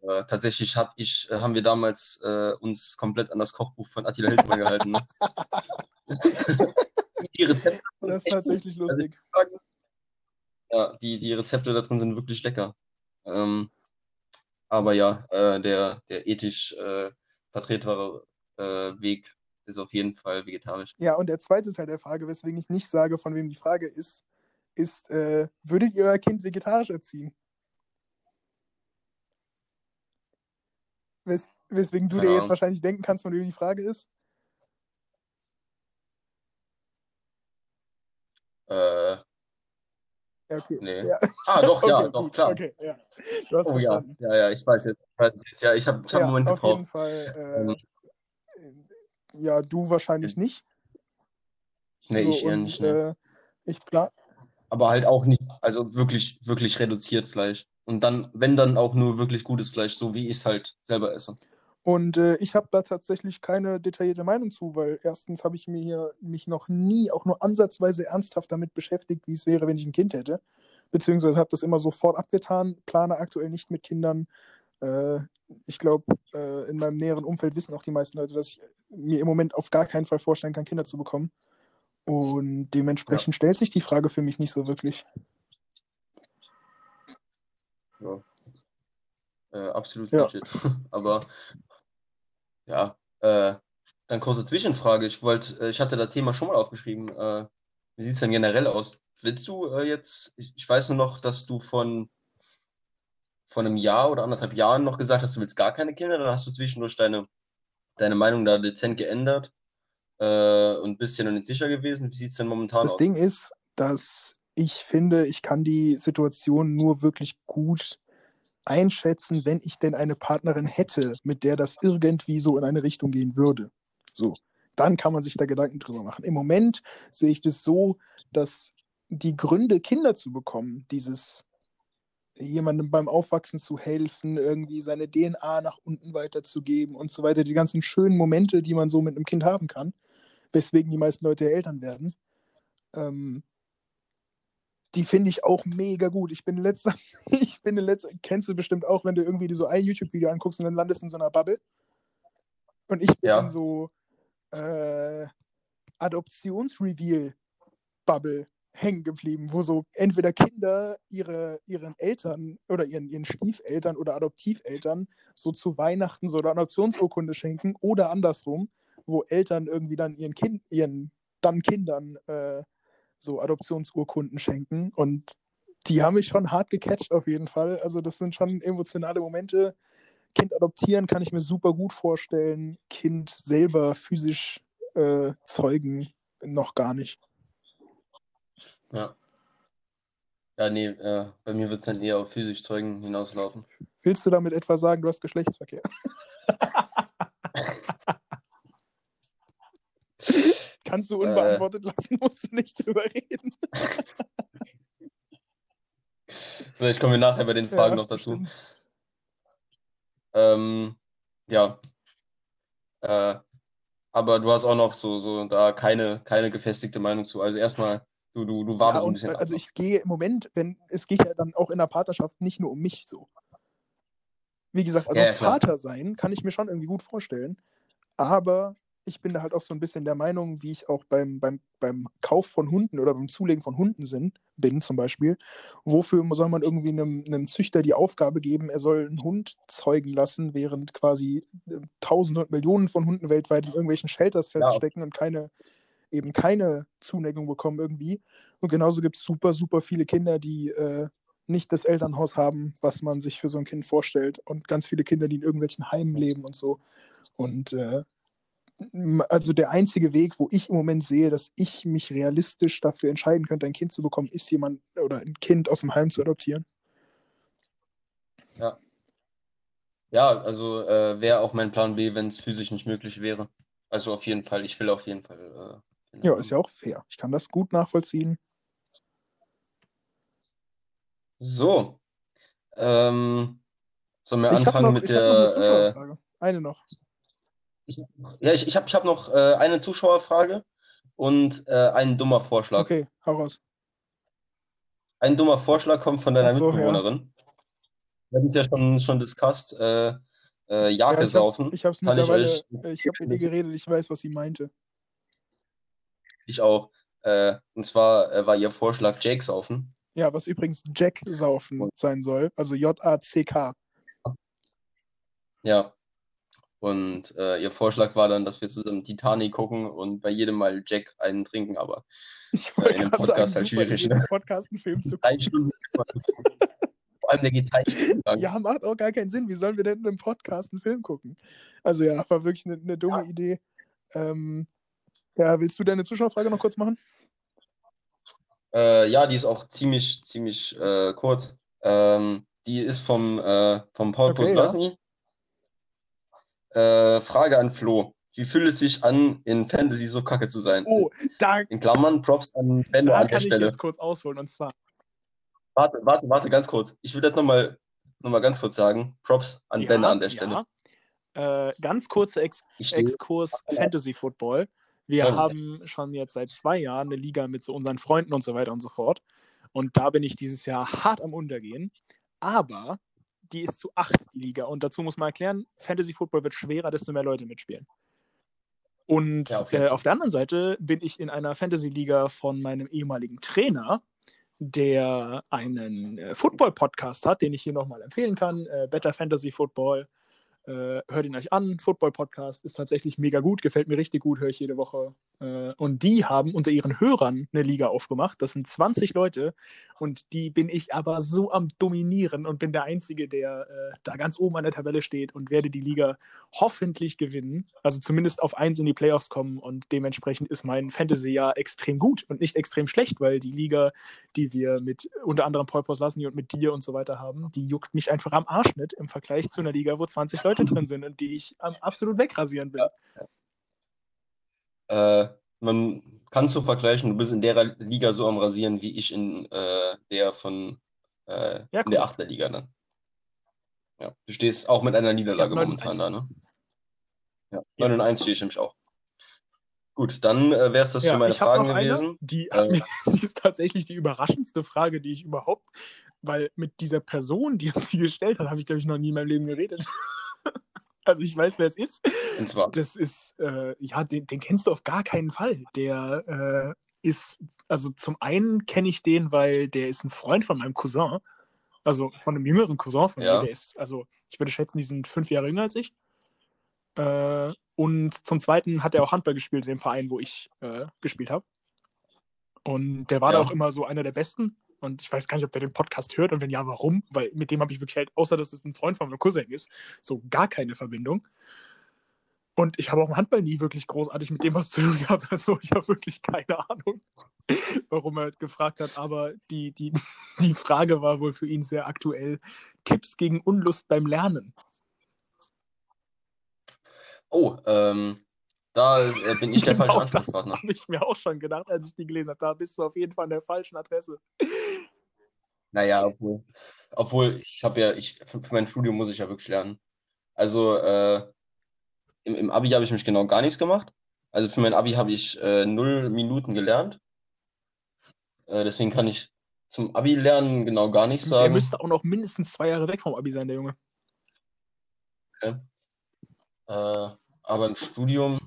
Äh, tatsächlich hab ich, äh, haben wir damals äh, uns komplett an das Kochbuch von Attila Hildmann gehalten. Ne? die Rezepte Das ist tatsächlich lustig. sagen. Ja, die, die Rezepte da drin sind wirklich lecker. Ähm, aber ja, äh, der, der ethisch äh, vertretbare äh, Weg ist auf jeden Fall vegetarisch. Ja, und der zweite Teil der Frage, weswegen ich nicht sage, von wem die Frage ist, ist, äh, würdet ihr euer Kind vegetarisch erziehen? Wes weswegen du Keine dir jetzt wahrscheinlich denken kannst, von wem die Frage ist. Äh, Ja, okay. nee. Ja. Ah, doch, ja, okay, doch, gut, klar. Okay, ja. Oh ja, verstanden. ja, ja, ich weiß jetzt. Ich weiß jetzt. Ja, ich habe ich hab Ja, einen Moment auf jeden gebraucht. Fall. Ähm, Äh, ja, du wahrscheinlich nicht. nee, So, ich eher nicht. Nee. Äh, ich plan Aber halt auch nicht, also wirklich, wirklich reduziert Fleisch. Und dann, wenn dann auch nur wirklich gutes Fleisch, so wie ich es halt selber esse. Und äh, ich habe da tatsächlich keine detaillierte Meinung zu, weil erstens habe ich mir hier mich noch nie auch nur ansatzweise ernsthaft damit beschäftigt, wie es wäre, wenn ich ein Kind hätte. Beziehungsweise habe das immer sofort abgetan, plane aktuell nicht mit Kindern. Äh, ich glaube, äh, in meinem näheren Umfeld wissen auch die meisten Leute, dass ich mir im Moment auf gar keinen Fall vorstellen kann, Kinder zu bekommen. Und dementsprechend stellt sich die Frage für mich nicht so wirklich. Ja. Äh, absolut Ja. legit. Aber ja, äh, dann kurze Zwischenfrage. Ich wollte, äh, ich hatte das Thema schon mal aufgeschrieben. Äh, wie sieht es denn generell aus? Willst du äh, jetzt, ich, ich weiß nur noch, dass du von, von einem Jahr oder anderthalb Jahren noch gesagt hast, du willst gar keine Kinder, dann hast du zwischendurch deine, deine Meinung da dezent geändert äh, und bist dir noch nicht sicher gewesen. Wie sieht es denn momentan Das aus? Ding ist, dass ich finde, ich kann die Situation nur wirklich gut einschätzen, wenn ich denn eine Partnerin hätte, mit der das irgendwie so in eine Richtung gehen würde. So, dann kann man sich da Gedanken drüber machen. Im Moment sehe ich das so, dass die Gründe, Kinder zu bekommen, dieses jemandem beim Aufwachsen zu helfen, irgendwie seine DNA nach unten weiterzugeben und so weiter, die ganzen schönen Momente, die man so mit einem Kind haben kann, weswegen die meisten Leute Eltern werden, ähm, Die finde ich auch mega gut. Ich bin letzter, ich bin in letzter, kennst du bestimmt auch, wenn du irgendwie so ein YouTube-Video anguckst und dann landest in so einer Bubble. Und ich bin Ja. in so äh, Adoptionsreveal-Bubble hängen geblieben, wo so entweder Kinder ihre, ihren Eltern oder ihren, ihren Stiefeltern oder Adoptiveltern so zu Weihnachten so eine Adoptionsurkunde schenken oder andersrum, wo Eltern irgendwie dann ihren Kind, ihren dann Kindern äh, so Adoptionsurkunden schenken. Und die haben mich schon hart gecatcht auf jeden Fall. Also das sind schon emotionale Momente. Kind adoptieren kann ich mir super gut vorstellen. Kind selber physisch äh, zeugen noch gar nicht. Ja. Ja, nee, äh, bei mir wird es dann eher auf physisch Zeugen hinauslaufen. Willst du damit etwa sagen, du hast Geschlechtsverkehr? Kannst du unbeantwortet lassen, musst du nicht drüber reden. Vielleicht kommen wir nachher bei den Fragen Ja, noch dazu. Ähm, ja. Äh, aber du hast auch noch so, so da keine, keine gefestigte Meinung zu. Also erstmal, du, du, du Ja, wartest ein und, bisschen ab. also ich gehe im Moment, wenn es geht ja dann auch in der Partnerschaft nicht nur um mich so. Wie gesagt, also Ja, ja. Vater sein kann ich mir schon irgendwie gut vorstellen, aber ich bin da halt auch so ein bisschen der Meinung, wie ich auch beim, beim, beim Kauf von Hunden oder beim Zulegen von Hunden sind, bin zum Beispiel, wofür soll man irgendwie einem, einem Züchter die Aufgabe geben, er soll einen Hund zeugen lassen, während quasi äh, Tausende und Millionen von Hunden weltweit in irgendwelchen Shelters Ja. feststecken und keine eben keine Zuneigung bekommen irgendwie. Und genauso gibt es super, super viele Kinder, die äh, nicht das Elternhaus haben, was man sich für so ein Kind vorstellt. Und ganz viele Kinder, die in irgendwelchen Heimen leben und so. Und äh, also der einzige Weg, wo ich im Moment sehe, dass ich mich realistisch dafür entscheiden könnte, ein Kind zu bekommen, ist jemand oder ein Kind aus dem Heim zu adoptieren. Ja, also äh, wäre auch mein Plan B, wenn es physisch nicht möglich wäre. Also auf jeden Fall, ich will auf jeden Fall. Äh, Ja, ist ja auch fair. Ich kann das gut nachvollziehen. So. Ähm, sollen wir Ich anfangen noch, mit hab noch eine der. Äh. Eine noch. Ich, ja, ich, ich habe ich hab noch äh, eine Zuschauerfrage und äh, einen dummer Vorschlag. Okay, hau raus. Ein dummer Vorschlag kommt von deiner so, ja. Mitbewohnerin. Wir hatten es ja schon, schon discussed. Äh, äh, Jake Ja, ich saufen. hab's, ich euch- habe mit ihr geredet, ich weiß, was sie meinte. Ich auch. Äh, und zwar äh, war ihr Vorschlag Jake saufen. Ja, was übrigens Jack saufen sein soll, also J-A-C-K. Ja. Und äh, ihr Vorschlag war dann, dass wir zusammen Titanic gucken und bei jedem Mal Jack einen trinken, aber Ich Ja, in einem Podcast halt super schwierig, ne? Podcast einen Film zu Stunden. Vor allem der geht. Ja, macht auch gar keinen Sinn. Wie sollen wir denn in einem Podcast einen Film gucken? Also ja, war wirklich eine, eine dumme Idee. Ähm, ja, willst du deine Zuschauerfrage noch kurz machen? Äh, ja, die ist auch ziemlich, ziemlich äh, kurz. Ähm, die ist vom, äh, vom Paul Okay, Poslasny. Äh, Frage an Flo. Wie fühlt es sich an, in Fantasy so kacke zu sein? Oh, da, In Klammern, Props an Benno da an kann der ich Stelle. jetzt kurz ausholen. Und zwar, Warte, warte, warte, ganz kurz. Ich will das nochmal noch mal ganz kurz sagen. Props an ja, Benno an der Stelle. Ja. Äh, ganz kurzer Ex Ich Exkurs Fantasy Football. Wir Ja. haben schon jetzt seit zwei Jahren eine Liga mit so unseren Freunden und so weiter und so fort. Und da bin ich dieses Jahr hart am Untergehen. Aber die ist zu acht, die Liga. Und dazu muss man erklären, Fantasy Football wird schwerer, desto mehr Leute mitspielen. Und Ja, auf äh, auf der anderen Seite bin ich in einer Fantasy-Liga von meinem ehemaligen Trainer, der einen äh, Football-Podcast hat, den ich hier nochmal empfehlen kann. Äh, Better Fantasy Football. Äh, hört ihn euch an. Football-Podcast ist tatsächlich mega gut, gefällt mir richtig gut, höre ich jede Woche. Äh, und die haben unter ihren Hörern eine Liga aufgemacht. Das sind 20 Leute und die bin ich aber so am Dominieren und bin der Einzige, der äh, da ganz oben an der Tabelle steht und werde die Liga hoffentlich gewinnen. Also zumindest auf eins in die Playoffs kommen und dementsprechend ist mein Fantasy-Jahr extrem gut und nicht extrem schlecht, weil die Liga, die wir mit unter anderem Paul Poslasny und mit dir und so weiter haben, die juckt mich einfach am Arschnitt im Vergleich zu einer Liga, wo 20 Leute drin sind und die ich absolut wegrasieren will. Äh, man kann so vergleichen, du bist in der Liga so am Rasieren, wie ich in äh, der von äh, Ja, in der cool. achter Liga dann. Ja. Du stehst auch mit einer Niederlage Ja, 9 und momentan 1. da, ne? Ja, Ja. 9 und 1 stehe ich nämlich auch. Gut, dann äh, wäre es das Ja, für meine Fragen noch eine, gewesen. die, Äh, die ist tatsächlich die überraschendste Frage, die ich überhaupt, weil mit dieser Person, die uns die gestellt hat, habe ich, glaube ich, noch nie in meinem Leben geredet. Also ich weiß, wer es ist. und zwar, Das ist, äh, ja, den, den kennst du auf gar keinen Fall. Der äh, ist, also zum einen kenne ich den, weil der ist ein Freund von meinem Cousin. Also von einem jüngeren Cousin von Ja. mir. Der ist, also ich würde schätzen, die sind fünf Jahre jünger als ich. Äh, und zum zweiten hat er auch Handball gespielt in dem Verein, wo ich äh, gespielt habe. Und der war da Ja. auch immer so einer der Besten. Und ich weiß gar nicht, ob der den Podcast hört und wenn ja, warum? Weil mit dem habe ich wirklich halt, außer dass es ein Freund von meinem Cousin ist, so gar keine Verbindung. Und ich habe auch im Handball nie wirklich großartig mit dem was zu tun gehabt. Also ich habe wirklich keine Ahnung, warum er gefragt hat. Aber die, die, die Frage war wohl für ihn sehr aktuell. Tipps gegen Unlust beim Lernen. oh, ähm, da äh, bin ich der falsche Genau das Ansprechpartner. habe ich mir auch schon gedacht, als ich die gelesen habe. Da bist du auf jeden Fall an der falschen Adresse. Naja, obwohl, obwohl ich habe ja, ich, für, für mein Studium muss ich ja wirklich lernen. Also äh, im, im Abi habe ich mich genau gar nichts gemacht. Also für mein Abi habe ich äh, null Minuten gelernt. Äh, deswegen kann ich zum Abi lernen genau gar nichts Der sagen. müsste auch noch mindestens zwei Jahre weg vom Abi sein, der Junge. Äh, aber im Studium,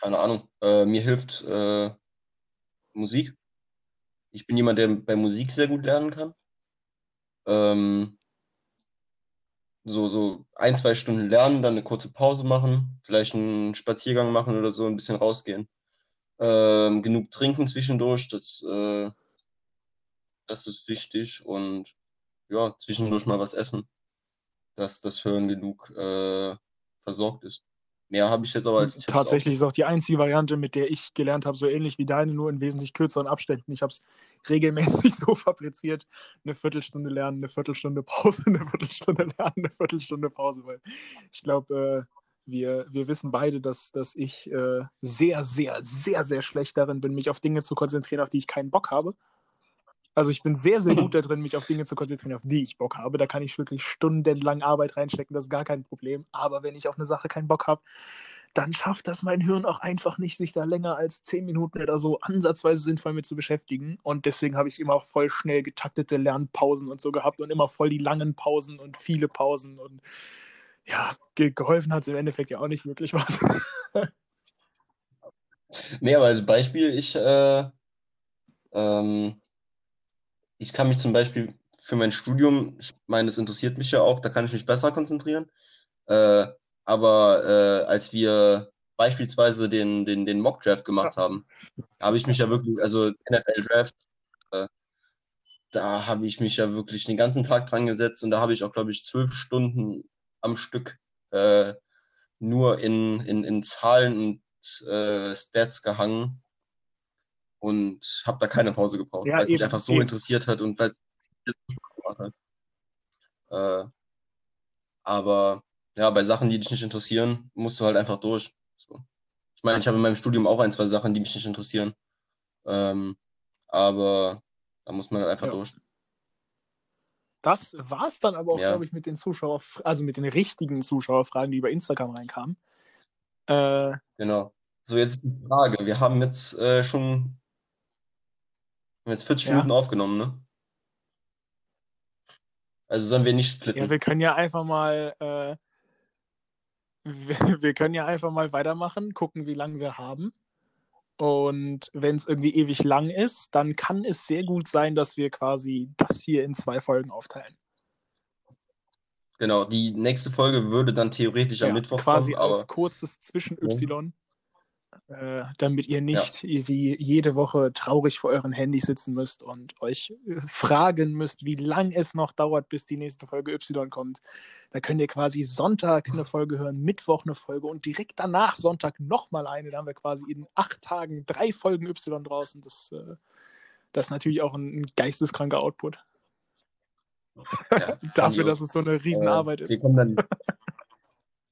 keine Ahnung, äh, mir hilft äh, Musik. Ich bin jemand, der bei Musik sehr gut lernen kann. Ähm, so, so ein, zwei Stunden lernen, dann eine kurze Pause machen, vielleicht einen Spaziergang machen oder so, ein bisschen rausgehen. Ähm, genug trinken zwischendurch, das, äh, das ist wichtig und ja, zwischendurch mal was essen, dass das Hirn genug äh, versorgt ist. Mehr habe ich jetzt aber als Tipps Tatsächlich ist auch die einzige Variante, mit der ich gelernt habe, so ähnlich wie deine, nur in wesentlich kürzeren Abständen. Ich habe es regelmäßig so fabriziert: eine Viertelstunde lernen, eine Viertelstunde Pause, eine Viertelstunde lernen, eine Viertelstunde Pause. Weil ich glaube, äh, wir, wir wissen beide, dass, dass ich äh, sehr, sehr, sehr, sehr schlecht darin bin, mich auf Dinge zu konzentrieren, auf die ich keinen Bock habe. Also ich bin sehr, sehr gut darin, mich auf Dinge zu konzentrieren, auf die ich Bock habe. Da kann ich wirklich stundenlang Arbeit reinstecken, das ist gar kein Problem. Aber wenn ich auf eine Sache keinen Bock habe, dann schafft das mein Hirn auch einfach nicht, sich da länger als zehn Minuten oder so ansatzweise sinnvoll mit zu beschäftigen. Und deswegen habe ich immer auch voll schnell getaktete Lernpausen und so gehabt und immer voll die langen Pausen und viele Pausen. Und ja, ge geholfen hat es im Endeffekt ja auch nicht wirklich was. Nee, aber als Beispiel, ich, äh, ähm, ich kann mich zum Beispiel für mein Studium, ich meine, es interessiert mich ja auch, da kann ich mich besser konzentrieren. Äh, aber äh, als wir beispielsweise den, den, den Mock-Draft gemacht haben, habe ich mich ja wirklich, also NFL-Draft, äh, da habe ich mich ja wirklich den ganzen Tag dran gesetzt und da habe ich auch, glaube ich, zwölf Stunden am Stück äh, nur in, in, in Zahlen und äh, Stats gehangen und habe da keine Pause gebraucht, Ja, weil es mich einfach so eben. interessiert hat und weil es so Spaß gemacht hat. Äh, aber ja, bei Sachen, die dich nicht interessieren, musst du halt einfach durch. So. Ich meine, ich habe in meinem Studium auch ein, zwei Sachen, die mich nicht interessieren. Ähm, aber da muss man halt einfach Ja. durch. Das war es dann aber auch, Ja. glaube ich, mit den Zuschauer, also mit den richtigen Zuschauerfragen, die über Instagram reinkamen. Äh, Genau. So, jetzt die Frage. Wir haben jetzt äh, schon wir haben jetzt 40 Ja. Minuten aufgenommen, ne? Also sollen wir nicht splitten. Ja, wir können ja einfach mal, äh, wir, wir können ja einfach mal weitermachen, gucken, wie lange wir haben. Und wenn es irgendwie ewig lang ist, dann kann es sehr gut sein, dass wir quasi das hier in zwei Folgen aufteilen. Genau, die nächste Folge würde dann theoretisch am Ja, Mittwoch quasi kommen, aber als kurzes Zwischen-Y, äh, damit ihr nicht wie jede Woche traurig vor euren Handys sitzen müsst und euch äh, fragen müsst, wie lang es noch dauert, bis die nächste Folge Y kommt. Da könnt ihr quasi Sonntag eine Folge hören, Mittwoch eine Folge und direkt danach Sonntag nochmal eine. Da haben wir quasi in acht Tagen drei Folgen Y draußen. Das, äh, das ist natürlich auch ein, geisteskranker Output. ja, Dafür, dass es so eine Riesenarbeit Äh, ist. Wir kommen dann,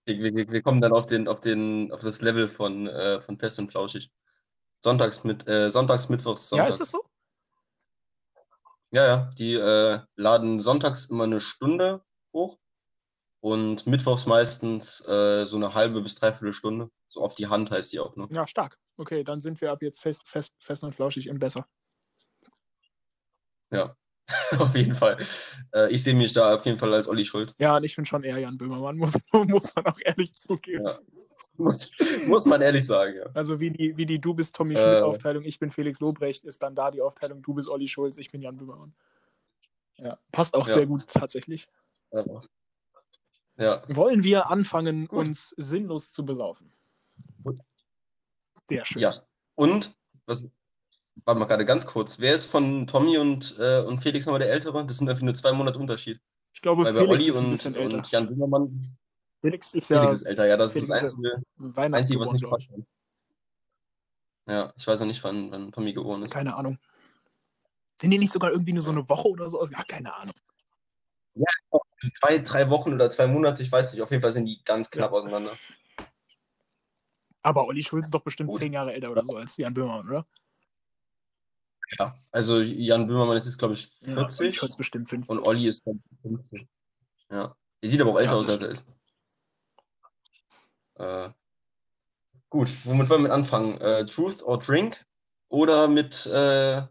wir, wir, wir kommen dann auf, den, auf, den, auf das Level von, äh, von Fest und Flauschig. Sonntags, mit, äh, Sonntags, Mittwochs, Ja, Sonntags. ist das so? Ja, ja, die äh, laden sonntags immer eine Stunde hoch und mittwochs meistens äh, so eine halbe bis dreiviertel Stunde. So auf die Hand heißt die auch, ne? Ja, stark. Okay, dann sind wir ab jetzt fest, fest, fest und flauschig im Besser. Ja, auf jeden Fall. Äh, ich sehe mich da auf jeden Fall als Olli Schuld. Ja, und ich bin schon eher Jan Böhmermann, muss, muss man auch ehrlich zugeben. Ja. Muss, muss man ehrlich sagen, ja. Also wie die, wie die Du bist Tommy Äh. Schmidt-Aufteilung, ich bin Felix Lobrecht, ist dann da die Aufteilung Du bist Olli Schulz, ich bin Jan Böhmermann. Ja, passt auch Ja. sehr gut tatsächlich. Ja. ja. Wollen wir anfangen, uns sinnlos zu besaufen? Sehr schön. Ja. Und, was, warte mal gerade ganz kurz, wer ist von Tommy und, äh, und Felix nochmal der Ältere? Das sind einfach nur zwei Monate Unterschied. Ich glaube, Weil bei Felix Olli ist ein und, bisschen älter. und Jan Böhmermann, Felix ist ja Felix ist älter, ja, das ist das Felix ist Einzige, Weihnachten Einzige was nicht passt. Ja, ich weiß noch nicht, wann, wann Tommy geboren ist. Keine Ahnung. Sind die nicht sogar irgendwie nur so eine Woche oder so? Ja, keine Ahnung. Zwei, drei Wochen oder zwei Monate, ich weiß nicht, auf jeden Fall sind die ganz knapp Ja. auseinander. Aber Olli Schulz ist doch bestimmt Gut. zehn Jahre älter oder so als Jan Böhmermann, oder? Ja. Also Jan Böhmermann ist jetzt, glaube ich, Ja, Olli 40 Schulz bestimmt 50. und Olli ist, glaub ich, 15. Ja. Der sieht aber auch älter Ja, aus, als er ist. Äh, gut, womit wollen wir anfangen? Äh, Truth or Drink? Oder mit äh,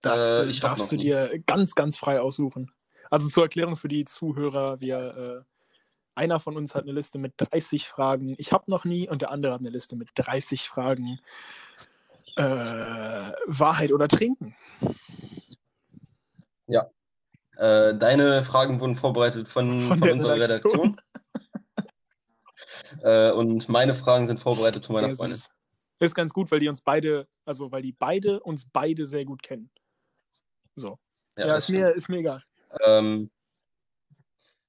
Das äh, äh, ich darfst du nie. dir ganz, ganz frei aussuchen. Also zur Erklärung für die Zuhörer, wir, äh, einer von uns hat eine Liste mit 30 Fragen. Ich habe noch nie und der andere hat eine Liste mit 30 Fragen. Äh, Wahrheit oder Trinken? Äh, deine Fragen wurden vorbereitet von, Von von, unserer Redaktion. Redaktion. äh, und meine Fragen sind vorbereitet von meiner Freundin. süß. Ist ganz gut, weil die uns beide, also weil die beide uns beide sehr gut kennen. So. Ja, das ist, mir, ist mir egal. Ähm,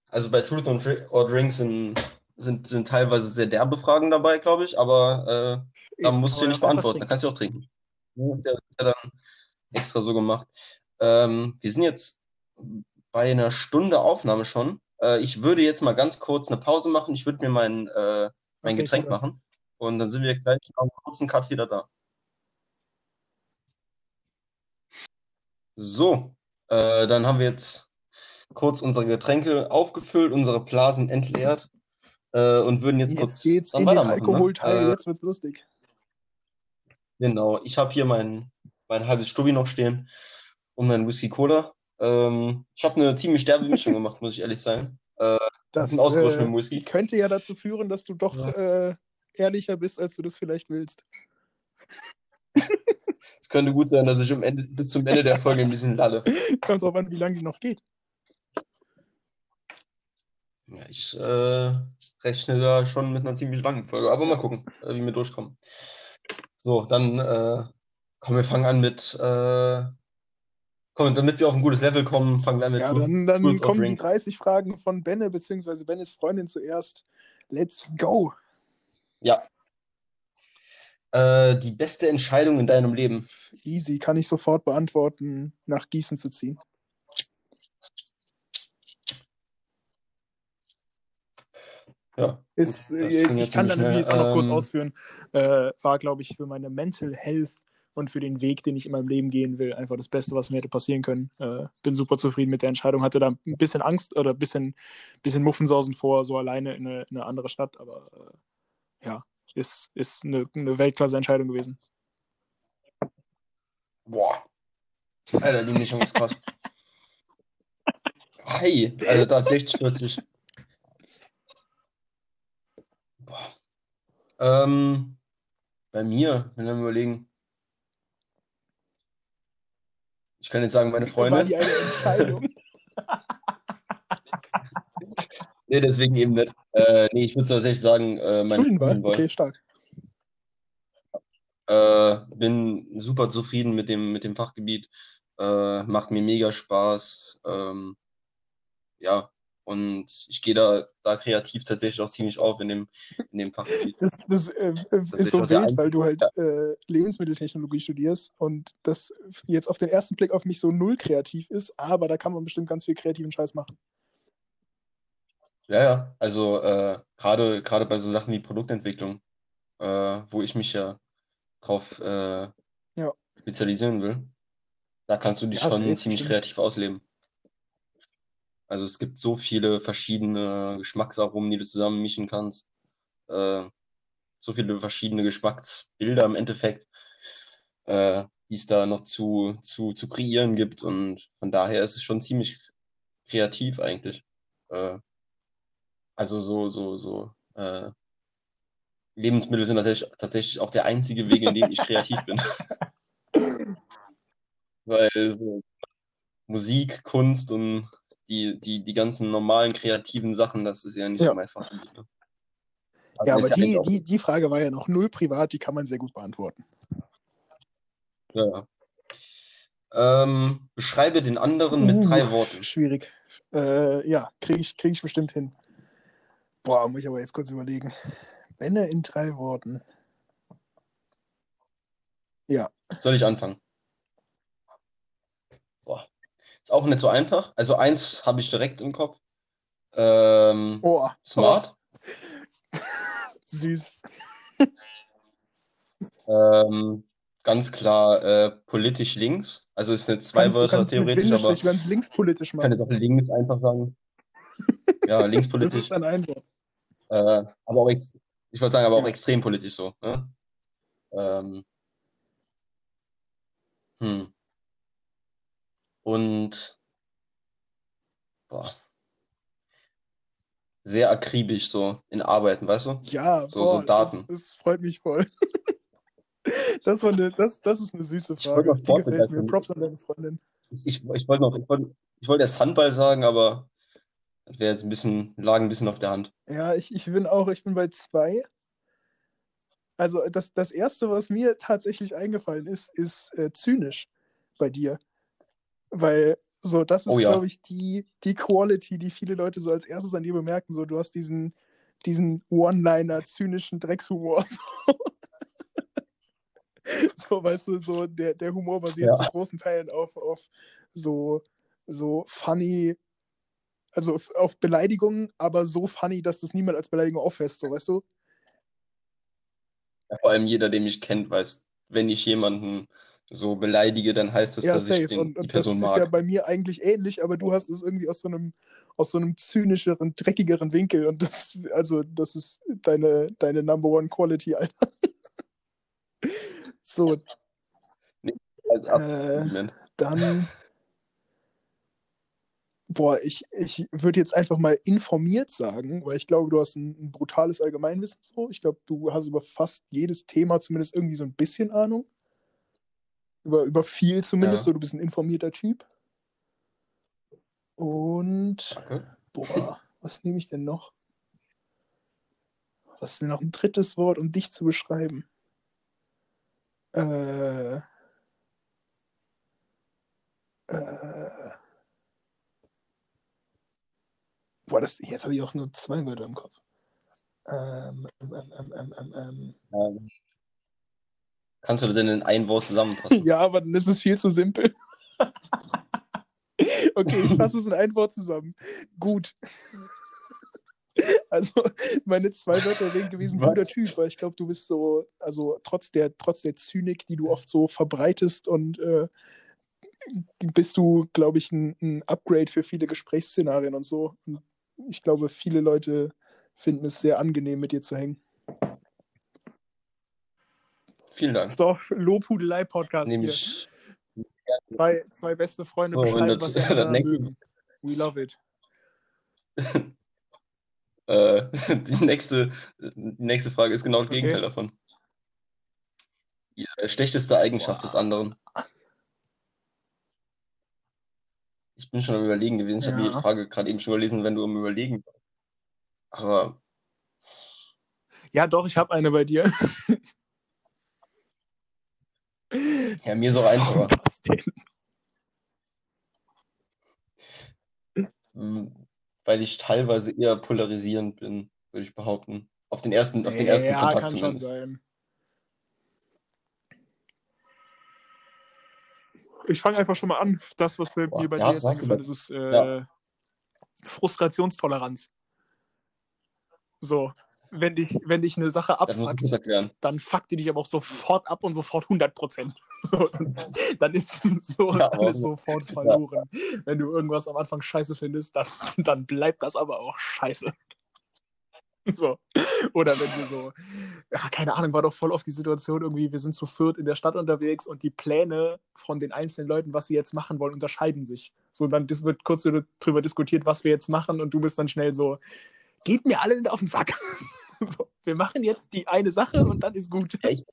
also bei Truth or Drink sind, sind, sind teilweise sehr derbe Fragen dabei, glaube ich, aber äh, da musst du nicht beantworten, da kannst du auch trinken. Ja, ist ja, dann extra so gemacht. Ähm, wir sind jetzt bei einer Stunde Aufnahme schon. Äh, ich würde jetzt mal ganz kurz eine Pause machen. Ich würde mir mein, äh, mein Okay, Getränk das. machen und dann sind wir gleich nach einem kurzen Cut wieder da. So, äh, dann haben wir jetzt kurz unsere Getränke aufgefüllt, unsere Blasen entleert äh, und würden jetzt, kurz Jetzt geht's dann in den weitermachen. Alkoholteil, Ne? Jetzt wird's lustig. Genau, ich habe hier mein, mein halbes Stubbi noch stehen und mein Whisky Cola. Ähm, ich habe eine ziemlich derbe Mischung gemacht, muss ich ehrlich sein. Äh, Das mit äh, dem Whisky. könnte ja dazu führen, dass du doch äh, ehrlicher bist, als du das vielleicht willst. Es könnte gut sein, dass ich am Ende, bis zum Ende der Folge ein bisschen lalle. Kommt drauf an, wie lange die noch geht. Ja, ich äh, rechne da schon mit einer ziemlich langen Folge, aber mal gucken, äh, wie wir durchkommen. So, dann äh, komm, wir fangen an mit, äh, komm, damit wir auf ein gutes Level kommen, fangen wir an mit Ja, dann, dann kommen die Drink. 30 Fragen von Benne bzw. Bennes Freundin zuerst. Let's go. Ja. Äh, die beste Entscheidung in deinem Leben. Easy, kann ich sofort beantworten, nach Gießen zu ziehen. Ja. Ist, äh, ich kann dann schnell. jetzt noch kurz Ähm, ausführen. Äh, war, glaube ich, für meine Mental Health und für den Weg, den ich in meinem Leben gehen will, einfach das Beste, was mir hätte passieren können. Äh, bin super zufrieden mit der Entscheidung. Hatte da ein bisschen Angst oder ein bisschen, bisschen Muffensausen vor, so alleine in eine, in eine andere Stadt, aber äh, ja, ist, ist eine, eine Weltklasse-Entscheidung gewesen. Boah. Alter, die Mischung ist krass. Hey, also da ist 60, 40. Boah. Ähm, bei mir, wenn wir überlegen. Ich kann jetzt sagen, meine War Freundin. die eine Entscheidung? Nee, deswegen eben nicht. Äh, nee, ich würde tatsächlich sagen, äh? Studienwahl. Okay, stark. Äh, bin super zufrieden mit dem, mit dem Fachgebiet. Äh, macht mir mega Spaß. Ähm, ja, und ich gehe da, da kreativ tatsächlich auch ziemlich auf in dem, in dem Fachgebiet. Das, das äh, äh, ist ist so wild, weil du halt äh, Lebensmitteltechnologie studierst und das jetzt auf den ersten Blick auf mich so null kreativ ist, aber da kann man bestimmt ganz viel kreativen Scheiß machen. Ja, ja, also äh, gerade gerade bei so Sachen wie Produktentwicklung, äh, wo ich mich ja drauf äh, Ja. spezialisieren will, da kannst du dich Ja, schon ziemlich stimmt. kreativ ausleben. Also es gibt so viele verschiedene Geschmacksaromen, die du zusammen mischen kannst. Äh, so viele verschiedene Geschmacksbilder im Endeffekt, äh, die es da noch zu, zu, zu kreieren gibt. Und von daher ist es schon ziemlich kreativ eigentlich. Äh, also so, so, so. Äh, Lebensmittel sind tatsächlich, tatsächlich auch der einzige Weg, in dem ich kreativ bin. Weil so Musik, Kunst und die, die, die ganzen normalen kreativen Sachen, das ist ja nicht Ja. so mein Fach. Ne? Also ja, aber die, die, die Frage war ja noch null privat, die kann man sehr gut beantworten. Ja, ja. Ähm, beschreibe den anderen mit Uh, drei Worten. Schwierig. Äh, ja, kriege ich, krieg ich bestimmt hin. Boah, muss ich aber jetzt kurz überlegen. Benne in drei Worten. Ja, Soll ich anfangen? Boah. Ist auch nicht so einfach. Also eins habe ich direkt im Kopf. Ähm, oh, smart. Süß. Ähm, ganz klar äh, politisch links. Also es sind zwei Kannst Wörter kannst theoretisch, aber Bindestrich, wenn es linkspolitisch ich kann jetzt auch links einfach sagen. Ja, Das linkspolitisch. ist dann ein Wort. Äh, aber auch ich wollte sagen, aber auch Ja. extrem politisch so. Ne? Ähm, hm. Und boah, sehr akribisch so in Arbeiten, weißt du? Ja, So- so boah, Daten. Das, das freut mich voll. Das, war eine, das, das ist eine süße wollte Frage. mal Die gefällt mir. Props an deine Freundin. Ich, ich, ich wollte noch, ich wollte, ich wollte erst Handball sagen, aber das wäre jetzt ein bisschen, lag ein bisschen auf der Hand. Ja, ich, ich bin auch, ich bin bei zwei. Also das, das Erste, was mir tatsächlich eingefallen ist, ist äh, zynisch bei dir. Weil so, das ist, Oh ja. glaube ich, die, die Quality, die viele Leute so als erstes an dir bemerken. So, du hast diesen, diesen One-Liner, zynischen Dreckshumor. So. so, weißt du, so der, der Humor basiert Ja. zu großen Teilen auf, auf so, so funny, also auf- Beleidigungen, aber so funny, dass das niemand als Beleidigung auffasst, so weißt du? Ja, vor allem jeder, der mich kennt, weiß, wenn ich jemanden so beleidige, dann heißt das, Ja, dass ich safe. den, Und, die und das Person ist mag. ja bei mir eigentlich ähnlich, aber du hast es irgendwie aus so einem, aus so einem zynischeren, dreckigeren Winkel. Und das, also, das ist deine, deine Number One Quality, Alter. So, Also, äh, dann. Boah, ich, ich würde jetzt einfach mal informiert sagen, weil ich glaube, du hast ein, ein brutales Allgemeinwissen. So. Ich glaube, du hast über fast jedes Thema zumindest irgendwie so ein bisschen Ahnung. Über, über viel zumindest, Ja. so du bist ein informierter Typ. Und Danke. boah, was nehme ich denn noch? Was ist denn noch ein drittes Wort, um dich zu beschreiben? Äh, äh, boah, das, jetzt habe ich auch nur zwei Wörter im Kopf. Ähm, ähm, ähm, ähm, ähm, ähm. Kannst du denn in ein Wort zusammenfassen? Ja, aber dann ist es viel zu simpel. okay, ich fasse es in ein Wort zusammen. Gut. Also, meine zwei Wörter wären gewesen, Was? guter Typ, weil ich glaube, du bist so, also trotz der, trotz der Zynik, die du oft so verbreitest und äh, bist du, glaube ich, ein, ein Upgrade für viele Gesprächsszenarien und so. Und ich glaube, viele Leute finden es sehr angenehm, mit dir zu hängen. Vielen Dank. Das ist doch Lobhudelei-Podcast hier. ich. Zwei, zwei beste Freunde So, und beschreiben, das- was das mögen. We love it. Äh, die, nächste, die nächste Frage ist genau das Okay. Gegenteil davon. Die äh, schlechteste Eigenschaft des anderen. Ich bin schon am Überlegen gewesen. Ich habe Ja. die Frage gerade eben schon gelesen, wenn du am Überlegen warst. Aber Ja, doch, ich habe eine bei dir. Ja, mir ist auch einfacher. Was denn? Mm, Weil ich teilweise eher polarisierend bin, würde ich behaupten. Auf den ersten, auf den ersten ja, Kontakt kann schon zumindest. sein. Ich fange einfach schon mal an. Das, was bei Boah, mir bei ja, dir jetzt eingefallen ist, ist äh, Ja. Frustrationstoleranz. So, wenn dich, wenn dich eine Sache abfuckt, dann fuckt die dich aber auch sofort ab und sofort 100 Prozent. So, dann, ist so, Ja, dann ist sofort verloren. Wenn du irgendwas am Anfang scheiße findest, dann, dann bleibt das aber auch scheiße. So. Oder wenn wir so, ja, keine Ahnung, war doch voll oft die Situation irgendwie, wir sind zu viert in der Stadt unterwegs und die Pläne von den einzelnen Leuten, was sie jetzt machen wollen, unterscheiden sich. So, dann wird kurz darüber diskutiert, was wir jetzt machen und du bist dann schnell so, geht mir alle auf den Sack. So, wir machen jetzt die eine Sache und dann ist gut. Ja, ich,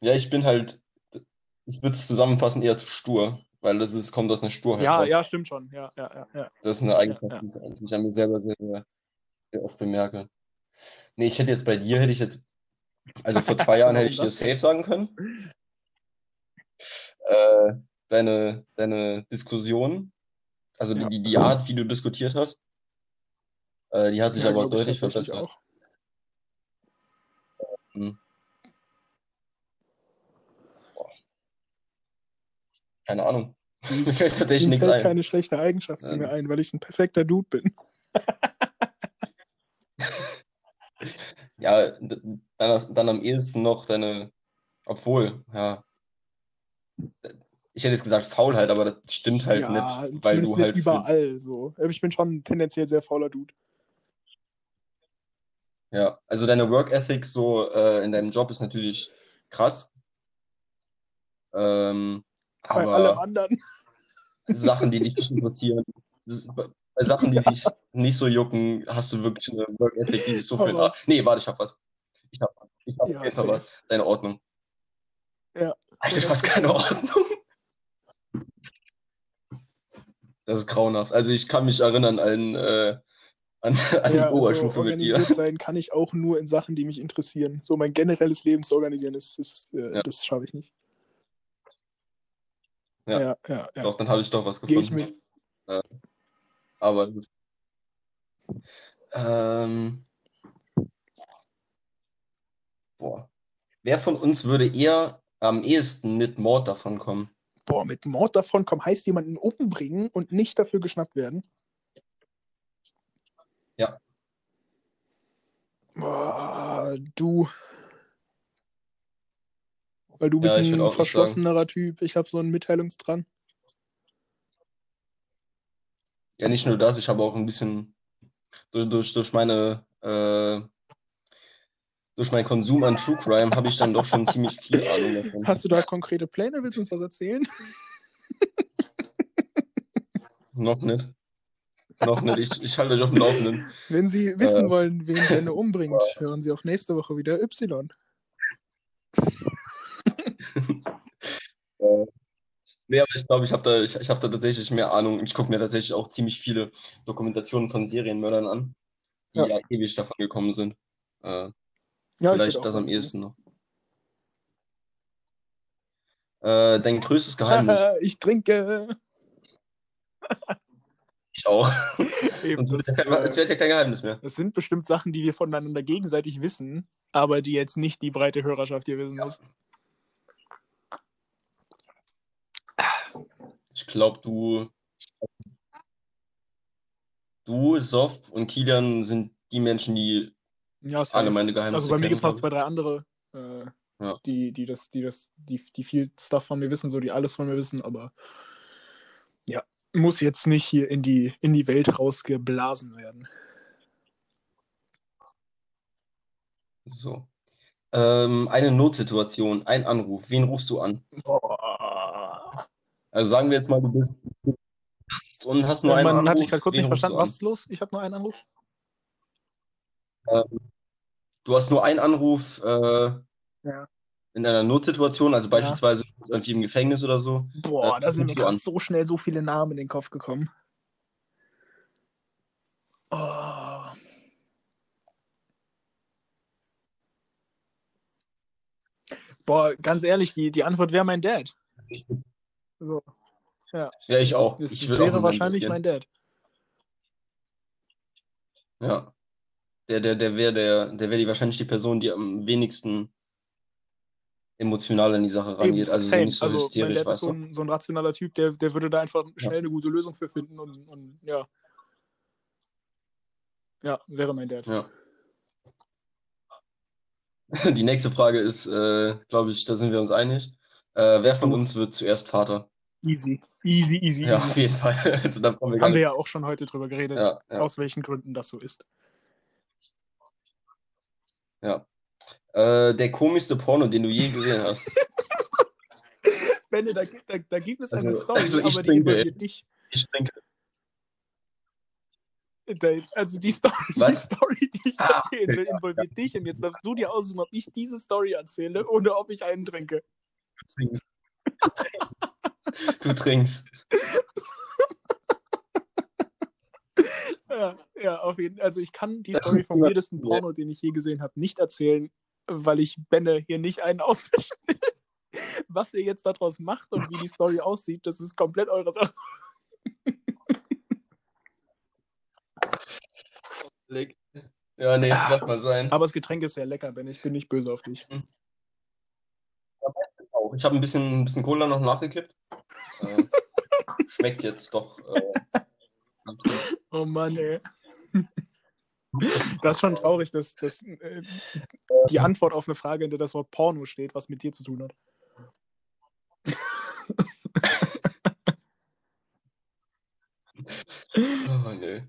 ja, ich bin halt, ich würde es zusammenfassen, eher zu stur, weil das ist, kommt aus einer Sturheit Ja, raus. ja, stimmt schon. Ja, ja, ja, ja. Das ist eine Eigenschaft, Ja, die ich an mir selber sehr, sehr, sehr oft bemerke. Nee, ich hätte jetzt bei dir, hätte ich jetzt, also vor zwei Jahren hätte ich dir safe sagen können. Äh, deine, deine Diskussion, also Ja. die, die Art, wie du diskutiert hast, äh, die hat sich Ja, aber deutlich verbessert. auch. Keine Ahnung. Mir fällt ein. keine schlechte Eigenschaft zu mir ein, weil ich ein perfekter Dude bin. Ja, dann, dann am ehesten noch deine, obwohl, ja. Ich hätte jetzt gesagt Faulheit, aber das stimmt halt ja, nicht, weil du halt überall so. Ich bin schon ein tendenziell sehr fauler Dude. Ja, also deine Work Ethic so äh, in deinem Job ist natürlich krass. Ähm, Bei allem aber anderen. Sachen, die dich nicht interessieren, bei Sachen, die dich nicht so jucken, hast du wirklich eine Work Ethic, die ist so viel. raus. Nee, warte, ich hab was. Ich hab, ich hab Ja, safe. was. Deine Ordnung. Ja. Alter, du hast keine Ordnung. Das ist grauenhaft. Also ich kann mich erinnern an, äh, an, an die Ja, also Oberstufe mit dir. sein kann ich auch nur in Sachen, die mich interessieren. So mein generelles Leben zu organisieren, ist, ist, äh, Ja. das schaffe ich nicht. Ja. ja, ja. ja. Doch, dann habe ich doch was Gehe ich gefunden. mit. Aber gut. Ähm, boah. Wer von uns würde eher am ehesten mit Mord davon kommen? Boah, mit Mord davon kommen heißt jemanden umbringen und nicht dafür geschnappt werden. Ja. Boah, du. Weil du bist Ja, ein verschlossenerer Typ. Ich habe so einen Mitteilungsdrang. Ja, nicht nur das, ich habe auch ein bisschen durch, durch, durch meine äh, durch meinen Konsum an True Crime habe ich dann doch schon ziemlich viel Ahnung davon. Hast du da konkrete Pläne? Willst du uns was erzählen? Noch nicht. Noch nicht. Ich, ich halte euch auf dem Laufenden. Wenn Sie wissen Äh. wollen, wen Benne umbringt, hören Sie auch nächste Woche wieder Y. Äh, nee, aber ich glaube, ich habe da, ich, ich hab da tatsächlich mehr Ahnung. Ich gucke mir tatsächlich auch ziemlich viele Dokumentationen von Serienmördern an, die Ja. ja, ewig davon gekommen sind. Äh, Ja, vielleicht das am ehesten noch. Äh, dein größtes Geheimnis. ich trinke. Ich auch. Eben, es wird ja kein- es äh, wird ja kein Geheimnis mehr. das sind bestimmt Sachen, die wir voneinander gegenseitig wissen, aber die jetzt nicht die breite Hörerschaft hier wissen muss. Ich glaube, du, du, Sof und Kilian sind die Menschen, die Ja, safe. alle meine Geheimnisse Also bei mir gibt es noch zwei, drei andere, äh, Ja. die, die das, die das, die, die viel Stuff von mir wissen, so die alles von mir wissen, aber ja, muss jetzt nicht hier in die, in die Welt rausgeblasen werden. So. Ähm, eine Notsituation, ein Anruf. Wen rufst du an? Boah. Also sagen wir jetzt mal, du bist und hast nur Ja, einen man Anruf. hatte ich gerade kurz Wen nicht verstanden, was ist los? Ich habe nur einen Anruf. Du hast nur einen Anruf äh, Ja. In einer Notsituation, also beispielsweise bist irgendwie im Gefängnis oder so. Boah, Äh, da sind mir gerade so schnell so viele Namen in den Kopf gekommen. Oh. Boah, ganz ehrlich, die, die Antwort wäre mein Dad. Ich, So, ja, ich auch. das, ich das auch wäre meinem wahrscheinlich mein Dad. Ja. Der, der, der wäre der, der die wahrscheinlich die Person, die am wenigsten emotional an die Sache rangeht. Also so nicht so also hysterisch, weißt so du? ein, so ein rationaler Typ, der, der würde da einfach schnell eine gute Lösung für finden und, und ja. Ja, wäre mein Dad. Ja. Die nächste Frage ist, äh, glaube ich, da sind wir uns einig. Äh, wer von uns wird zuerst Vater? Easy. Easy, easy, Ja, easy. auf jeden Fall. Also da brauchen wir Haben wir ja auch schon heute drüber geredet, Ja, ja, aus welchen Gründen das so ist. ja. Äh, der komischste Porno, den du je gesehen hast. Benne, da, gibt- da, da gibt es eine Also- Story, also ich aber die involviert dich. Ich denke, also die Story, die? Story, die ich Ah, erzählen will, involviert dich. Und jetzt darfst du dir aussuchen, ob ich diese Story erzähle oder ob ich einen trinke. du trinkst. Du trinkst. Ja, ja, auf jeden Fall. Also ich kann die Story vom weirdesten Ja. Porno, den ich je gesehen habe, nicht erzählen, weil ich Benne hier nicht einen auswischen will. Was ihr jetzt daraus macht und wie die Story aussieht, das ist komplett eure Sache. Ja, nee, lass mal sein. Aber das Getränk ist sehr lecker, Benne. Ich bin nicht böse auf dich. Auch. Ich habe ein bisschen, ein bisschen Cola noch nachgekippt. Äh, schmeckt jetzt doch. Äh, ganz gut. Oh Mann, ey. Das ist schon traurig, dass, dass äh, die Antwort auf eine Frage, in der das Wort Porno steht, was mit dir zu tun hat. Oh, nee.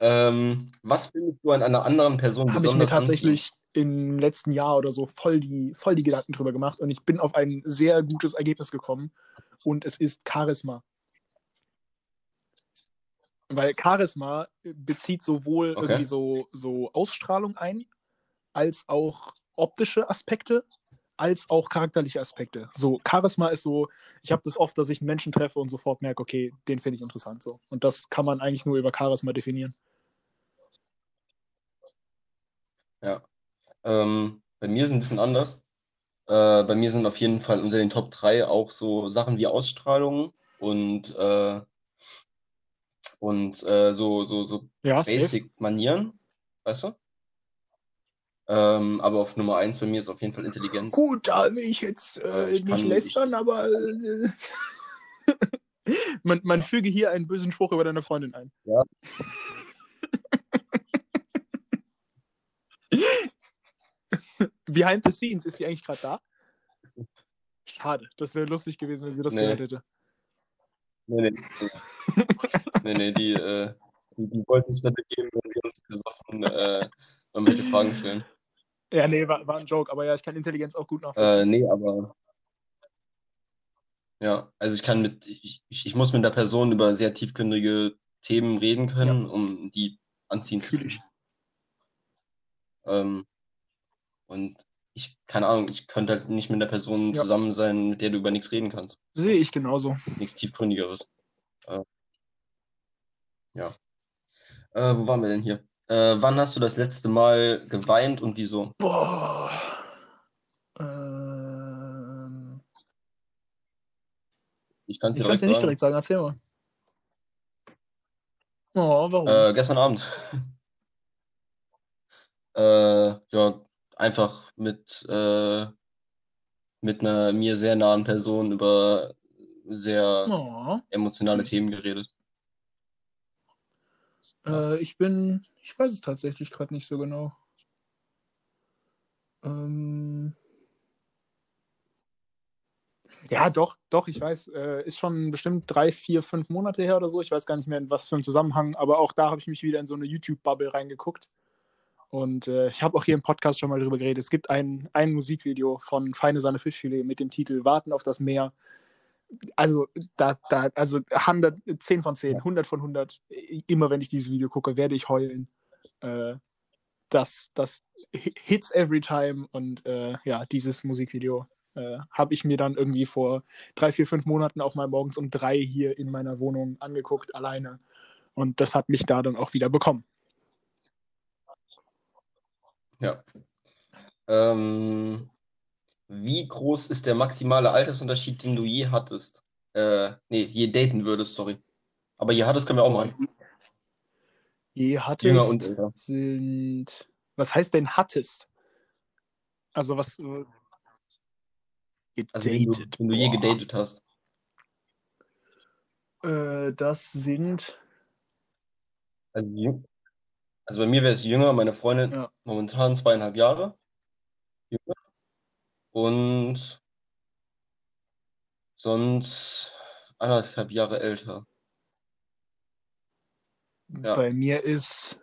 ähm, was findest du an einer anderen Person Habe ich mir besonders tatsächlich im letzten Jahr oder so voll die, voll die Gedanken drüber gemacht und ich bin auf ein sehr gutes Ergebnis gekommen und es ist Charisma. Weil Charisma bezieht sowohl Okay. irgendwie so, so Ausstrahlung ein, als auch optische Aspekte, als auch charakterliche Aspekte. So, Charisma ist so, ich habe das oft, dass ich einen Menschen treffe und sofort merke, okay, den finde ich interessant so. Und das kann man eigentlich nur über Charisma definieren. Ähm, bei mir ist es ein bisschen anders. Äh, bei mir sind auf jeden Fall unter den Top 3 auch so Sachen wie Ausstrahlung und, äh, und äh, so, so, so Ja, safe. Basic Manieren, weißt du? Ähm, aber auf Nummer 1 bei mir ist auf jeden Fall Intelligenz. Gut, da will ich jetzt Äh, äh, ich nicht lästern, aber äh, man, man füge hier einen bösen Spruch über deine Freundin ein. Ja. Behind the scenes, ist sie eigentlich gerade da? Schade, das wäre lustig gewesen, wenn sie das Nee. gehört hätte. Nee, nee. nee, nee, die, äh, die, die wollten sich nicht geben, wenn wir uns besoffen äh, irgendwelche Fragen stellen. Ja, nee, war, war ein Joke, aber ja, ich kann Intelligenz auch gut Äh, nachvollziehen. nee, aber. Ja, also ich kann mit, ich, ich, muss mit der Person über sehr tiefgründige Themen reden können, um die anziehen zu können. Ähm, und ich, keine Ahnung, ich könnte halt nicht mit einer Person Ja. zusammen sein, mit der du über nichts reden kannst. Sehe ich genauso. Nichts Tiefgründigeres. Ja. Äh, wo waren wir denn hier? Äh, wann hast du das letzte Mal geweint und wieso? Boah. Ähm, Ich kann es dir direkt nicht direkt sagen, erzähl mal. Oh, warum? Äh, gestern Abend. äh, ja, einfach mit, äh, mit einer mir sehr nahen Person über sehr oh. emotionale. Themen geredet. Äh, ich bin, ich weiß es tatsächlich gerade nicht so genau. Ähm, ja, doch, doch, ich weiß, äh, ist schon bestimmt drei, vier, fünf Monate her oder so. Ich weiß gar nicht mehr, in was für einem Zusammenhang, aber auch da habe ich mich wieder in so eine YouTube-Bubble reingeguckt. Und äh, ich habe auch hier im Podcast schon mal drüber geredet. Es gibt ein, ein Musikvideo von Feine Sahne Fischfilet mit dem Titel Warten auf das Meer. Also, da, da, also 100, 10 von 10, 100 von 100. Immer wenn ich dieses Video gucke, werde ich heulen. Äh, das, das hits every time. Und äh, ja, dieses Musikvideo äh, habe ich mir dann irgendwie vor drei, vier, fünf Monaten auch mal morgens um drei hier in meiner Wohnung angeguckt, alleine. Und das hat mich da dann auch wieder bekommen. Ja. Ähm, wie groß ist der maximale Altersunterschied, den du je hattest? Äh, nee, je daten würdest, sorry. Aber je hattest können wir auch machen. Je hattest Jünger und älter. sind. Was heißt denn hattest? Also was. äh, Also wenn du, Gedatet. wenn du je gedatet hast. Äh, das sind. Also Also bei mir wäre es jünger, meine Freundin Ja. momentan zweieinhalb Jahre. Jünger. Und sonst anderthalb Jahre älter. Ja. Bei mir ist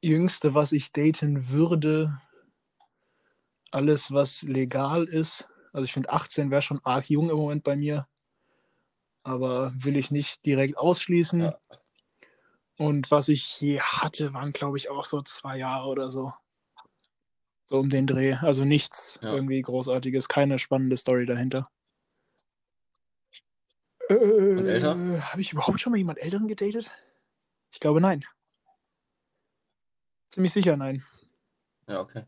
jüngste, was ich daten würde, alles, was legal ist. Also ich finde 18 wäre schon arg jung im Moment bei mir. Aber will ich nicht direkt ausschließen. Ja. Und was ich je hatte, waren, glaube ich, auch so zwei Jahre oder so. So um den Dreh. Also nichts Ja. irgendwie Großartiges, keine spannende Story dahinter. Und älter? Äh, Habe ich überhaupt schon mal jemand Älteren gedatet? Ich glaube nein. Ziemlich sicher nein. Ja, okay.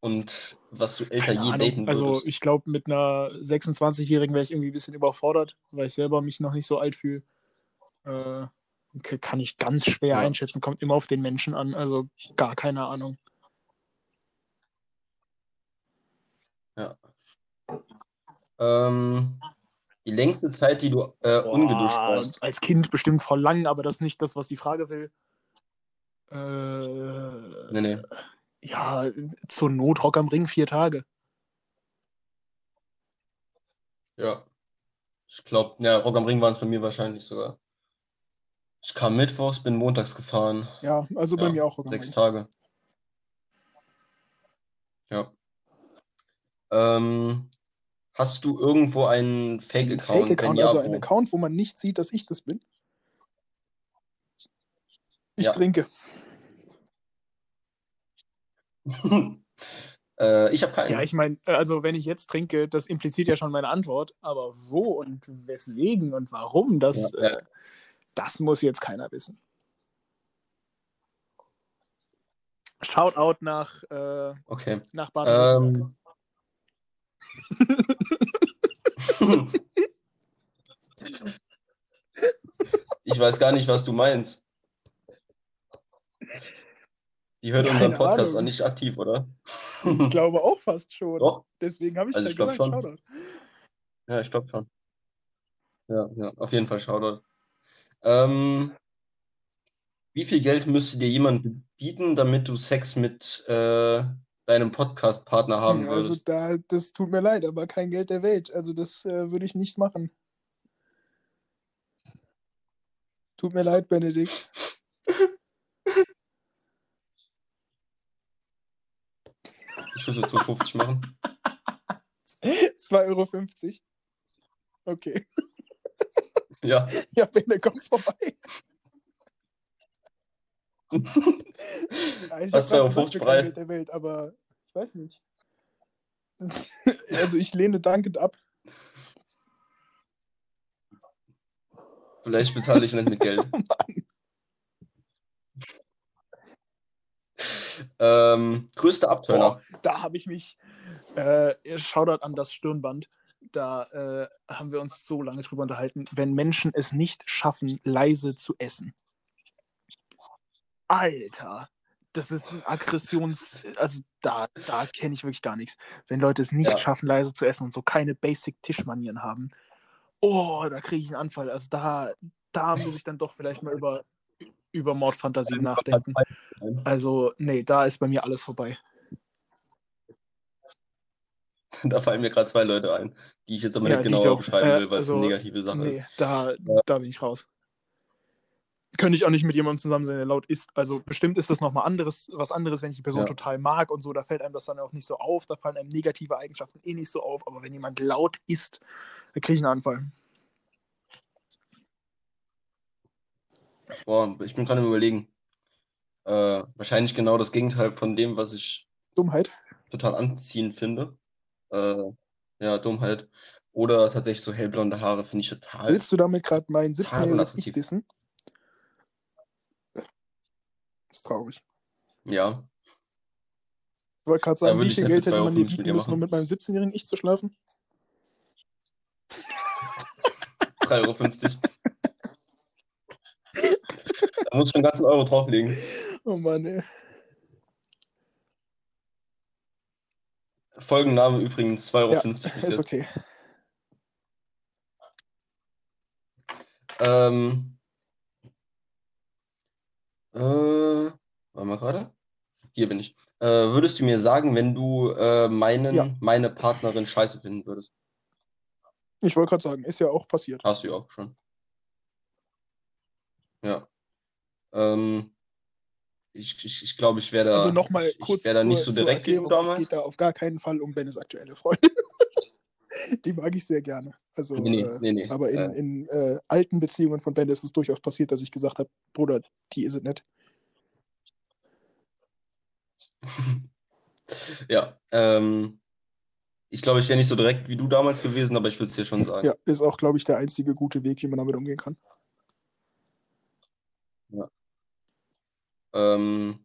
Und was du älter Keine je Ahnung. daten Also würdest. ich glaube, mit einer 26-Jährigen wäre ich irgendwie ein bisschen überfordert, weil ich selber mich noch nicht so alt fühle. Äh, kann ich ganz schwer Ja. einschätzen, kommt immer auf den Menschen an, also gar keine Ahnung. Ähm, die längste Zeit, die du äh, ungeduscht warst. Als Kind bestimmt voll lang, aber das ist nicht das, was die Frage will. Äh, Nee, nee. Ja, zur Not Rock am Ring vier Tage. Ja. Ich glaube, ja, Rock am Ring waren es bei mir wahrscheinlich sogar. Ich kam mittwochs, bin montags gefahren. Ja, also bei Ja, mir auch. Sechs. Tage. Ja. Ähm, hast du irgendwo einen Ein Fake-Account? Wenn Fake-Account, also wo? ein Account, wo man nicht sieht, dass ich das bin. Ich Ja. trinke. äh, ich habe keinen. Ja, ich meine, also wenn ich jetzt trinke, das impliziert ja schon meine Antwort, aber wo und weswegen und warum, das, ja. Äh, das muss jetzt keiner wissen. Shoutout nach, äh, Okay. nach Baden-Württemberg. Ähm. ich weiß gar nicht, was du meinst. Die hört Keine unseren Podcast Ahnung. an, nicht aktiv, oder? Ich glaube auch fast schon. Doch, Deswegen habe ich Also ich gesagt, schon. Shoutout. ja, ich glaube schon. Ja, ja, auf jeden Fall Shoutout. Ähm, wie viel Geld müsste dir jemand bieten, damit du Sex mit äh, deinem Podcast-Partner haben Ja, also würdest? da, das tut mir leid, aber kein Geld der Welt. Also das äh, würde ich nicht machen. Tut mir leid, Benedikt. Ich würde so 2,50 machen. 2,50 Euro. Okay. Ja. Ja, Benne, komm vorbei. Ja, ich Was, hab grad 2,50 gesagt, für kein bereit? Geld der Welt, aber ich weiß nicht. Also ich lehne dankend ab. Vielleicht bezahle ich nicht mit Geld. ähm, größter Abturner. Da habe ich mich, äh, Shoutout an das Stirnband, da äh, haben wir uns so lange drüber unterhalten, wenn Menschen es nicht schaffen, leise zu essen. Alter, das ist ein Aggressions... Also da, da kenne ich wirklich gar nichts. Wenn Leute es nicht Ja. schaffen, leise zu essen und so keine Basic-Tischmanieren haben, oh, da kriege ich einen Anfall. Also da, da muss ich dann doch vielleicht mal über, über Mordfantasie nachdenken. Also, nee, da ist bei mir alles vorbei. Da fallen mir gerade zwei Leute ein, die ich jetzt aber Ja, nicht genauer beschreiben äh, will, weil es also, eine negative Sache ist. Nee, da, Ja. da bin ich raus. Könnte ich auch nicht mit jemandem zusammen sein, der laut ist. Also bestimmt ist das nochmal anderes, was anderes, wenn ich die Person Ja. total mag und so, da fällt einem das dann auch nicht so auf, da fallen einem negative Eigenschaften eh nicht so auf, aber wenn jemand laut ist, da kriege ich einen Anfall. Boah, ich bin gerade am überlegen. Äh, wahrscheinlich genau das Gegenteil von dem, was ich Dummheit. total anziehend finde. Äh, ja, Dummheit. Oder tatsächlich so hellblonde Haare finde ich total. Willst du damit gerade mein 17-jähriges Ich dissen? Ist traurig. Ja. Ich wollte gerade sagen, wie viel Geld hätte man mir 2,50 mit bieten dir müssen, um mit meinem 17-jährigen Ich zu schlafen? 3,50 Euro. da muss ich schon einen ganzen Euro drauflegen. Oh Mann, ey. Folgenname übrigens 2,50 Euro Ja, bis ist jetzt. okay. Ähm, Äh, warte mal gerade. Hier bin ich. Äh, würdest du mir sagen, wenn du äh, meinen, Ja. meine Partnerin scheiße finden würdest? Ich wollte gerade sagen, ist ja auch passiert. Hast du ja auch schon. Ja. Ähm, ich ich, ich, glaube, ich wäre da, Also nochmal ich, kurz wär da nicht so direkt wie du Erklärung, Es damals. geht da auf gar keinen Fall um Bennes aktuelle Freundin. Die mag ich sehr gerne. Also, Nee, nee, äh, nee, nee. aber in, Äh, in äh, alten Beziehungen von Ben ist es durchaus passiert, dass ich gesagt habe, Bruder, die ist es nicht. ja. Ähm, ich glaube, ich wäre nicht so direkt wie du damals gewesen, aber ich würde es dir schon sagen. Ja, ist auch, glaube ich, der einzige gute Weg, wie man damit umgehen kann. Ähm,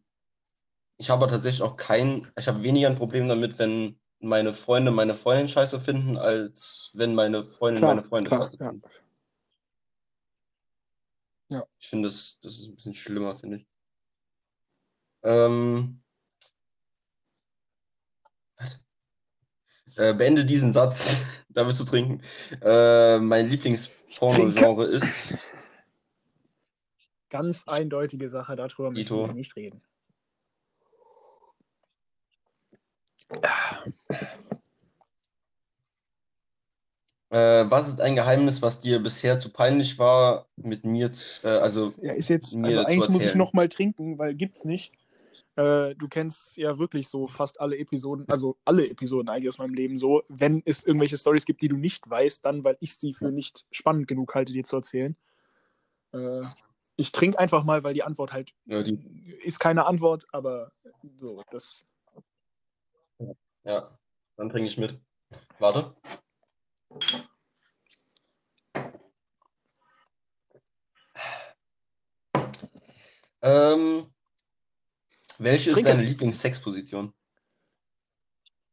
ich habe tatsächlich auch kein, ich habe weniger ein Problem damit, wenn meine Freunde meine Freundin scheiße finden, als wenn meine Freundin Klar, meine Freunde klar, scheiße ja. finden. Ja. Ich finde, das, das ist ein bisschen schlimmer, finde ich. Ähm, was? Äh, beende diesen Satz, da wirst du trinken. Äh, mein Lieblingsporno-Genre ist. Ganz eindeutige Sache, darüber müssen wir nicht reden. Äh, was ist ein Geheimnis, was dir bisher zu peinlich war, mit mir, zu, äh, also Ja, ist jetzt, mir also zu eigentlich muss ich noch mal trinken, weil gibt's nicht. Äh, du kennst ja wirklich so fast alle Episoden, also alle Episoden eigentlich aus meinem Leben so. Wenn es irgendwelche Stories gibt, die du nicht weißt, dann, weil ich sie für nicht spannend genug halte, dir zu erzählen. Ich trinke einfach mal, weil die Antwort halt Ja, die, ist keine Antwort, aber so, das. ja, dann bringe ich mit. Warte. Ähm, welche ist Trinke. deine Lieblingssexposition?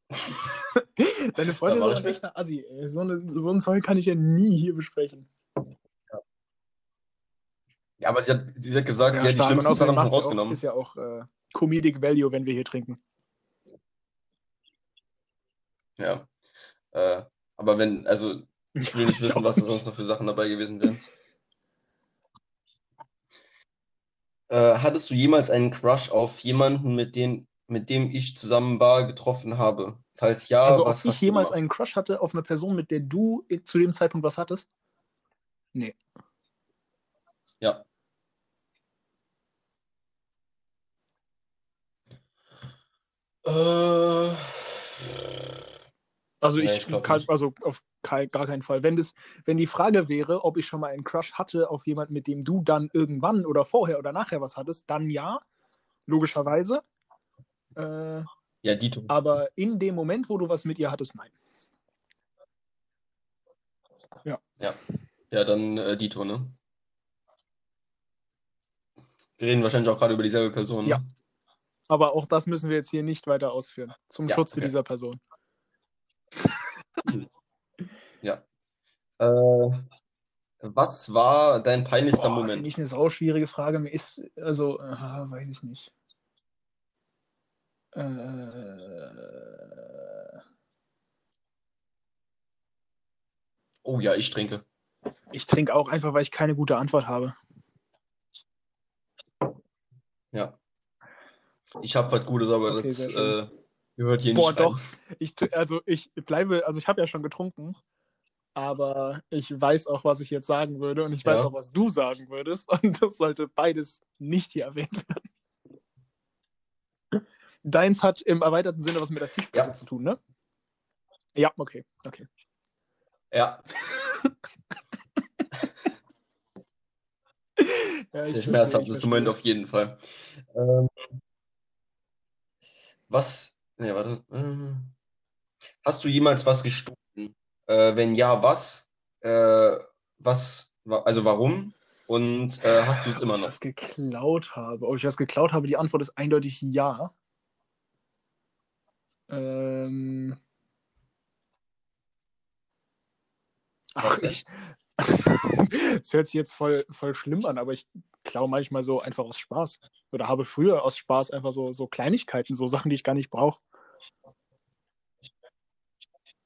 Deine Freundin ist echt eine Assi. So, eine, so ein Zeug kann ich ja nie hier besprechen. Ja, aber sie hat, sie hat gesagt, sie hat die schlimmsten Sachen schon ja auch, rausgenommen. ist ja auch äh, Comedic Value, wenn wir hier trinken. Ja. Äh, aber wenn, also, ich will nicht Ich wissen, was da sonst noch für Sachen dabei gewesen wären. Äh, hattest du jemals einen Crush auf jemanden, mit dem, mit dem ich zusammen war, getroffen habe? Falls ja, also, ob was ich hast du jemals einen Crush hatte auf eine Person, mit der du zu dem Zeitpunkt was hattest? Nee. Ja. Äh, Also Nee, ich, ich kann, nicht. also auf kei- gar keinen Fall. Wenn das, wenn die Frage wäre, ob ich schon mal einen Crush hatte auf jemanden, mit dem du dann irgendwann oder vorher oder nachher was hattest, dann ja, logischerweise. Äh, ja, Dito. aber in dem Moment, wo du was mit ihr hattest, nein. Ja, dann äh, Dito, ne? Wir reden wahrscheinlich auch gerade über dieselbe Person. ne? Aber auch das müssen wir jetzt hier nicht weiter ausführen. Zum Ja, Schutze okay. dieser Person. Ja. Äh, was war dein peinlichster Boah, Moment? Finde ich eine sauschwierige Frage. Mir ist, also, äh, weiß ich nicht. Äh, Oh ja, ich trinke. ich trinke auch einfach, weil ich keine gute Antwort habe. Ja. Ich habe was Gutes, aber Okay, das äh, gehört hier Boah, nicht rein. doch. Ich, also ich bleibe, also ich habe ja schon getrunken, aber ich weiß auch, was ich jetzt sagen würde und ich weiß Ja. auch, was du sagen würdest und das sollte beides nicht hier erwähnt werden. Deins hat im erweiterten Sinne was mit der Tischplatte Ja. zu tun, ne? Ja, okay, okay. Ja, Ja, der schmerzhafteste ich Moment auf jeden Fall. Ähm, was? Ne, warte. Ähm, hast du jemals was gestohlen? Äh, wenn ja, was? Äh, was? wa- Also warum? Und äh, hast du es immer Ob ich noch? was geklaut habe. Ob ich was geklaut habe, die Antwort ist eindeutig ja. Ähm. Ach, ich. Es hört sich jetzt voll, voll schlimm an, aber ich klaue manchmal so einfach aus Spaß. Oder habe früher aus Spaß einfach so, so Kleinigkeiten, so Sachen, die ich gar nicht brauche.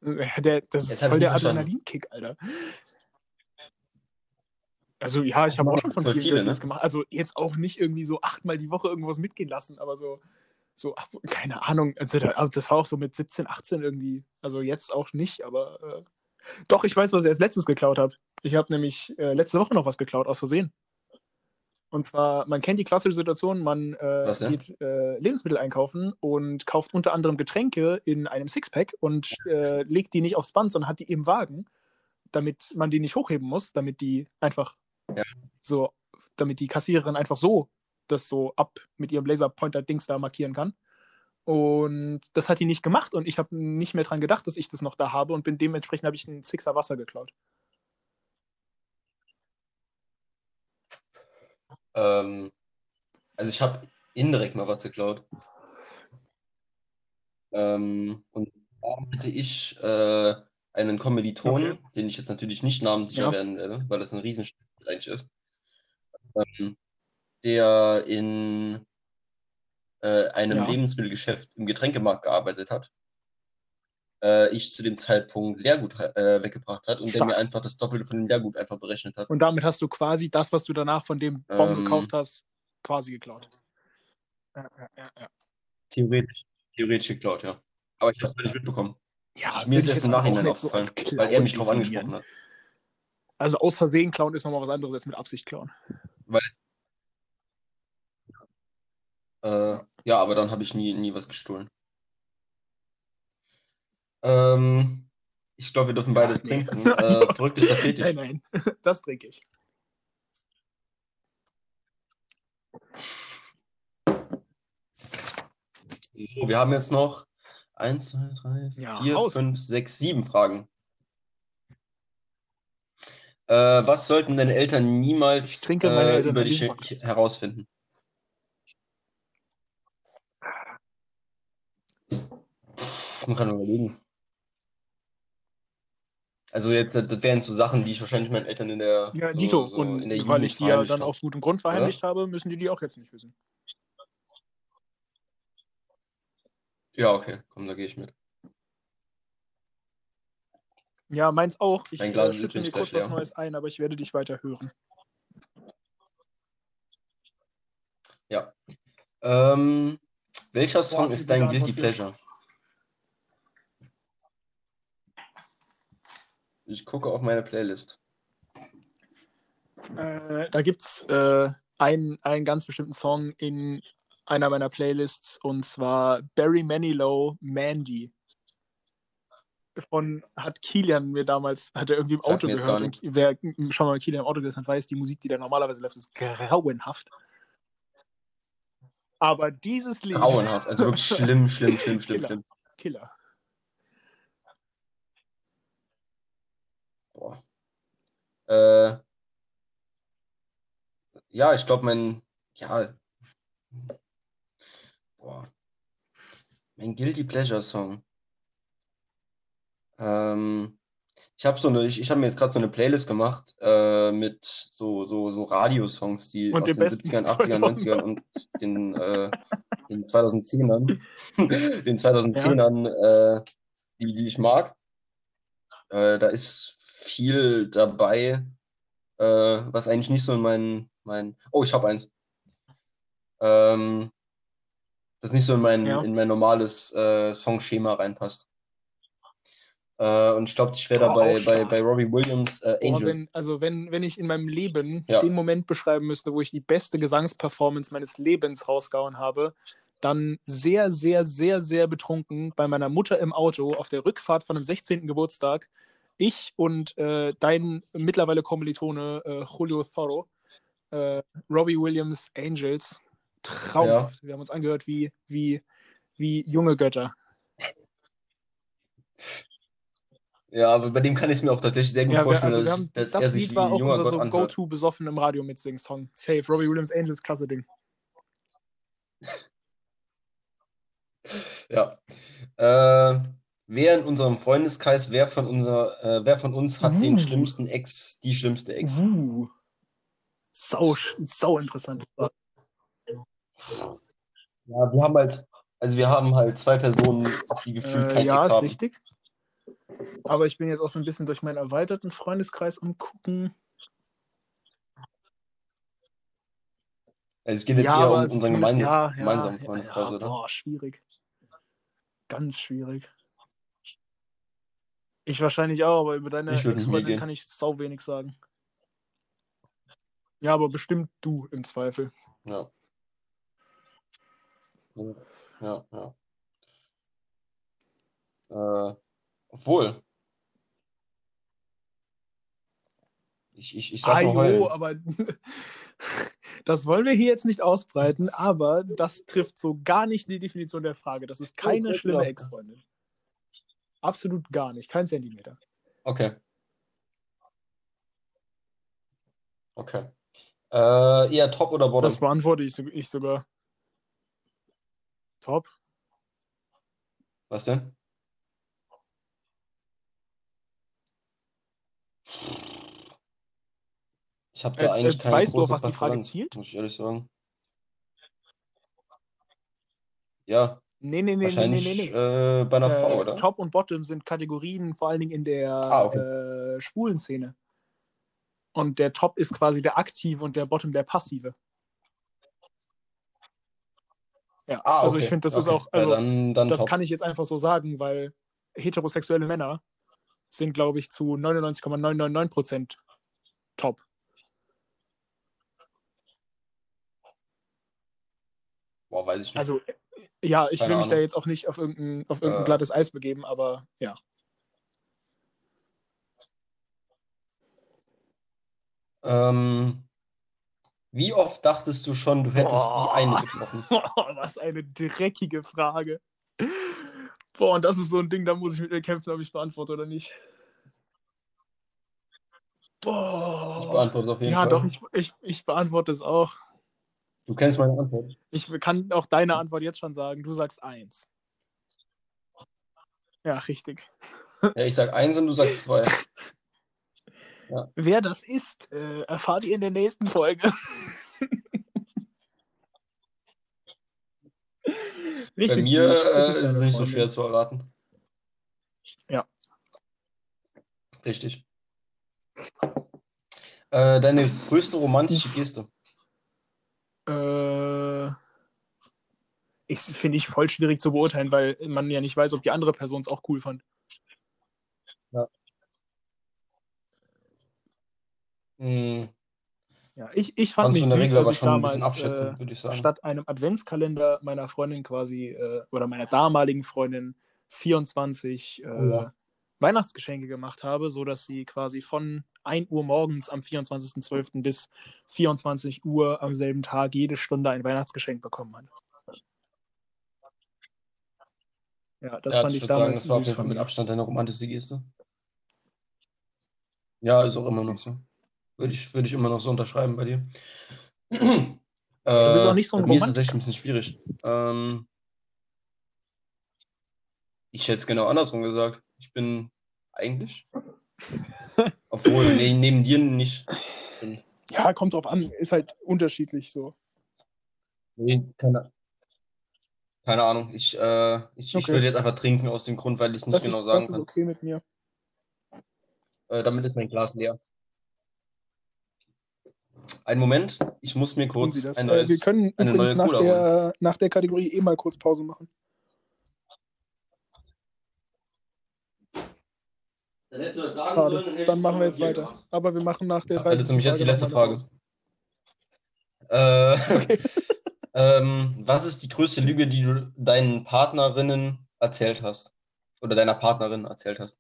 Der, das ist voll der. Adrenalinkick, Alter. Also ja, ich habe auch schon von vielen viele, ne? gemacht. Also jetzt auch nicht irgendwie so achtmal die Woche irgendwas mitgehen lassen, aber so, so keine Ahnung. Also also das war auch so mit 17, 18 irgendwie. Also jetzt auch nicht, aber äh, doch, ich weiß, was ich als letztes geklaut habe. Ich habe nämlich äh, letzte Woche noch was geklaut, aus Versehen. Und zwar, man kennt die klassische Situation, man äh, Was denn? geht äh, Lebensmittel einkaufen und kauft unter anderem Getränke in einem Sixpack und äh, legt die nicht aufs Band, sondern hat die im Wagen, damit man die nicht hochheben muss, damit die einfach Ja. so, damit die Kassiererin einfach so das so ab mit ihrem Laserpointer-Dings da markieren kann. Und das hat die nicht gemacht und ich habe nicht mehr dran gedacht, dass ich das noch da habe und bin dementsprechend habe ich einen Sixer Wasser geklaut. Ähm, also ich habe indirekt mal was geklaut. Ähm, und da hatte ich äh, einen Kommilitonen, Okay. den ich jetzt natürlich nicht namentlich Ja. erwähnen werde, weil das ein Riesenstück eigentlich ist, ähm, der in äh, einem Ja. Lebensmittelgeschäft im Getränkemarkt gearbeitet hat. Äh, ich zu dem Zeitpunkt Leergut äh, weggebracht hat und der Stark. mir einfach das Doppelte von dem Leergut einfach berechnet hat. Und damit hast du quasi das, was du danach von dem Bon Ähm. gekauft hast, quasi geklaut. Ja, ja, ja, ja. Theoretisch, theoretisch geklaut, ja. Aber ich habe es nicht mitbekommen. ja Mir ist ich erst im Nachhinein so aufgefallen, Klauen weil er mich darauf definieren. angesprochen hat. Also aus Versehen klauen ist nochmal was anderes als mit Absicht klauen. Äh, ja, aber dann habe ich nie, nie was gestohlen. Ähm, ich glaube, wir dürfen beide Ach, nee. trinken. Also, äh, verrückt ist der Fetisch. Nein, nein, das trinke ich. So, wir haben jetzt noch 1, 2, 3, Ja, 4, raus. 5, 6, 7 Fragen. Äh, was sollten deine Eltern niemals äh, Eltern über an dich herausfinden? Man kann überlegen. Also jetzt, das wären so Sachen, die ich wahrscheinlich meinen Eltern in der, Ja, so, Dito. so und in der weil ich die ja dann aus gutem Grund verheimlicht habe, müssen die die auch jetzt nicht wissen. Ja, okay, komm, da gehe ich mit. Ja, meins auch. Ich Mein Glas äh, ist schütte mir kurz gleich was leer. Neues ein, aber ich werde dich weiter hören. Ja. Ähm, welcher Song Boah, ist dein Guilty Pleasure? Ich gucke auf meine Playlist. Äh, da gibt es äh, einen, einen ganz bestimmten Song in einer meiner Playlists und zwar Barry Manilow, Mandy. Von hat Kilian mir damals, hat er irgendwie im Sagt Auto gehört. Und wer schon mal Kilian im Auto gehört hat, weiß, die Musik, die da normalerweise läuft, ist grauenhaft. Aber dieses Lied. Grauenhaft, also wirklich schlimm, schlimm, schlimm, schlimm, Killer. schlimm. Killer. Boah. Äh, ja, ich glaube, mein, ja, boah, mein Guilty Pleasure Song. Ähm, ich habe so eine, ich, ich habe mir jetzt gerade so eine Playlist gemacht äh, mit so, so, so Radiosongs, die Und aus den den besten 70ern, 80ern, 90ern und den, äh, den 2010ern, den 2010ern, äh, die, die ich mag. Äh, da ist viel dabei, äh, was eigentlich nicht so in mein, mein, oh, ich habe eins. Ähm, das nicht so in mein, Ja. in mein normales äh, Songschema reinpasst. Äh, und ich glaube, ich wäre dabei bei, stark. bei Robbie Williams äh, Angels. wenn, also wenn, wenn ich in meinem Leben Ja. den Moment beschreiben müsste, wo ich die beste Gesangsperformance meines Lebens rausgehauen habe, dann sehr, sehr, sehr, sehr betrunken bei meiner Mutter im Auto auf der Rückfahrt von einem 16. Geburtstag. Ich und äh, dein mittlerweile Kommilitone äh, Julio Thoro, äh, Robbie Williams Angels. Traumhaft. Wir haben uns angehört wie, wie, wie junge Götter. Ja, aber bei dem kann ich es mir auch tatsächlich sehr gut Ja, vorstellen, also dass, haben, dass das er sich Lied wie war ein auch junger unser Gott so. Go-To besoffen im Radio mitsingen-Song. Safe. Robbie Williams Angels, klasse Ding. Ja. Äh, wer in unserem Freundeskreis, wer von, unser, äh, wer von uns hat den Uh. schlimmsten Ex, die schlimmste Ex? Uh. Sau, sau interessant. Ja, wir haben halt, also wir haben halt zwei Personen, die gefühlt Äh, kein ja, Ex ist haben. richtig. Aber ich bin jetzt auch so ein bisschen durch meinen erweiterten Freundeskreis umgucken. Also es geht jetzt ja, eher um unseren gemein ja, ja, gemeinsamen ja, Freundeskreis, ja, oder? Boah, schwierig. Ganz schwierig. Ich wahrscheinlich auch, aber über deine Ex-Freundin kann ich sau wenig sagen. Ja, aber bestimmt du im Zweifel. Ja. Ja, ja. Äh, obwohl. Ich, ich, ich sag Ah, nur jo, aber das wollen wir hier jetzt nicht ausbreiten, aber das trifft so gar nicht die Definition der Frage. Das ist keine schlimme. Ex-Freundin. Absolut gar nicht, kein Zentimeter. Okay. Okay. Äh, eher Top oder Bottom? Das beantworte ich, ich sogar. Top. Was denn? Ich habe da Äh, eigentlich äh, keine weißt du, auf große was die Frage Präferenz, zielt? muss ich ehrlich sagen. Ja, Nee, nee, nee, nee, nee, wahrscheinlich nee. nee. Äh, bei einer Äh, Frau, oder? Top und Bottom sind Kategorien, vor allen Dingen in der Ah, okay. äh, schwulen Szene. Und der Top ist quasi der aktive und der Bottom der passive. Ja, Ah, also okay. ich finde, das ist okay. auch, also ja, dann, dann das Top. kann ich jetzt einfach so sagen, weil heterosexuelle Männer sind, glaube ich, zu 99,999 Prozent top. Boah, weiß ich nicht. Also, ja, ich Keine will mich da jetzt auch nicht auf irgendein, auf irgendein Äh. glattes Eis begeben, aber ja. ähm, wie oft dachtest du schon, du hättest Boah. die eine getroffen? Was eine dreckige Frage. Boah, und das ist so ein Ding, da muss ich mit mir kämpfen, ob ich beantworte oder nicht. Boah. Ich beantworte es auf jeden ja, Fall. doch, ich, ich, ich beantworte es auch. Du kennst meine Antwort. Ich kann auch deine Antwort jetzt schon sagen. Du sagst eins. Ja, richtig. Ja, ich sag eins und du sagst zwei. Wer das ist, äh, erfahrt ihr in der nächsten Folge. Bei mir äh, ist es nicht so schwer zu erraten. Ja. Richtig. Äh, deine größte romantische Geste? Äh, ich finde ich voll schwierig zu beurteilen, weil man ja nicht weiß, ob die andere Person es auch cool fand. Hm, Ja, ich, ich fand mich du in der süß, Regel als aber ich schon ein damals bisschen abschätzen, äh, würde ich sagen. statt einem Adventskalender meiner Freundin quasi äh, oder meiner damaligen Freundin 24 äh, Oh ja. Weihnachtsgeschenke gemacht habe, sodass sie quasi von 1 Uhr morgens am 24.12. bis 24 Uhr am selben Tag jede Stunde ein Weihnachtsgeschenk bekommen hat. Ja, das ja, fand ich ich würde sagen, damals das war auf jeden Fall mit. Abstand deine romantischste Geste. Ja, ist auch immer noch so. Würde ich, würde ich immer noch so unterschreiben bei dir. Du bist auch nicht so ein bei mir ist Romantiker. tatsächlich ein bisschen schwierig. Ähm, ich hätte es genau andersrum gesagt. Ich bin eigentlich. Obwohl, nee, neben dir nicht. Bin, Ja, kommt drauf an. Ist halt unterschiedlich so. nee, keine, keine Ahnung. Ich, äh, ich, ich Okay. würde jetzt einfach trinken aus dem Grund, weil ich es nicht Das, genau ist, sagen das ist kann. okay mit mir. Äh, damit ist mein Glas leer. Einen Moment, ich muss mir kurz das. ein Äh, neues, wir können eine übrigens neue nach Cola holen. der, nach der Kategorie eh mal kurz Pause machen. Schade. Dann machen wir jetzt weiter. Aber wir machen nach der Das ist nämlich jetzt die 30. letzte Frage. Äh, ähm, was ist die größte Lüge, die du deinen Partnerinnen erzählt hast? Oder deiner Partnerin erzählt hast?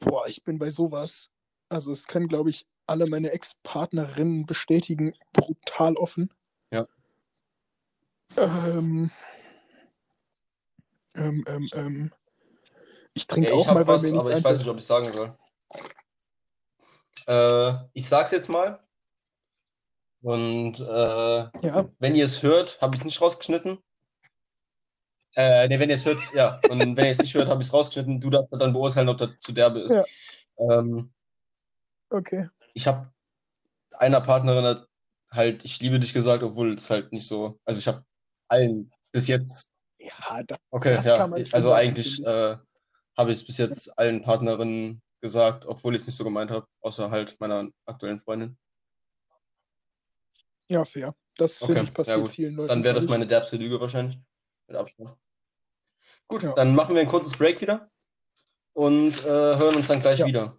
Boah, ich bin bei sowas. Also es können, glaube ich, alle meine Ex-Partnerinnen bestätigen, brutal offen. Ja. Ähm, ähm, ähm, ähm. Ich trinke Ja, ich auch mal, habe weil was, mir nichts aber ich weiß nicht, ob ich sagen soll. Äh, ich sag's jetzt mal. Und äh, Ja, wenn ihr es hört, habe ich es nicht rausgeschnitten. Äh, ne, wenn ihr es hört, ja. Und wenn ihr es nicht hört, habe ich es rausgeschnitten. Du darfst dann beurteilen, ob das zu derbe ist. Ja. Ähm, okay. ich habe einer Partnerin halt, ich liebe dich gesagt, obwohl es halt nicht so. Also ich habe allen bis jetzt, Ja, da, okay, Das ja, kann man schon also eigentlich äh, habe ich es bis jetzt allen Partnerinnen gesagt, obwohl ich es nicht so gemeint habe, außer halt meiner aktuellen Freundin. Ja, fair. Das finde Okay, ich passiert ja vielen Leuten. Dann wäre das meine derbste Lüge wahrscheinlich. Mit Abstand. Gut, Ja. dann machen wir ein kurzes Break wieder und äh, hören uns dann gleich Ja. wieder.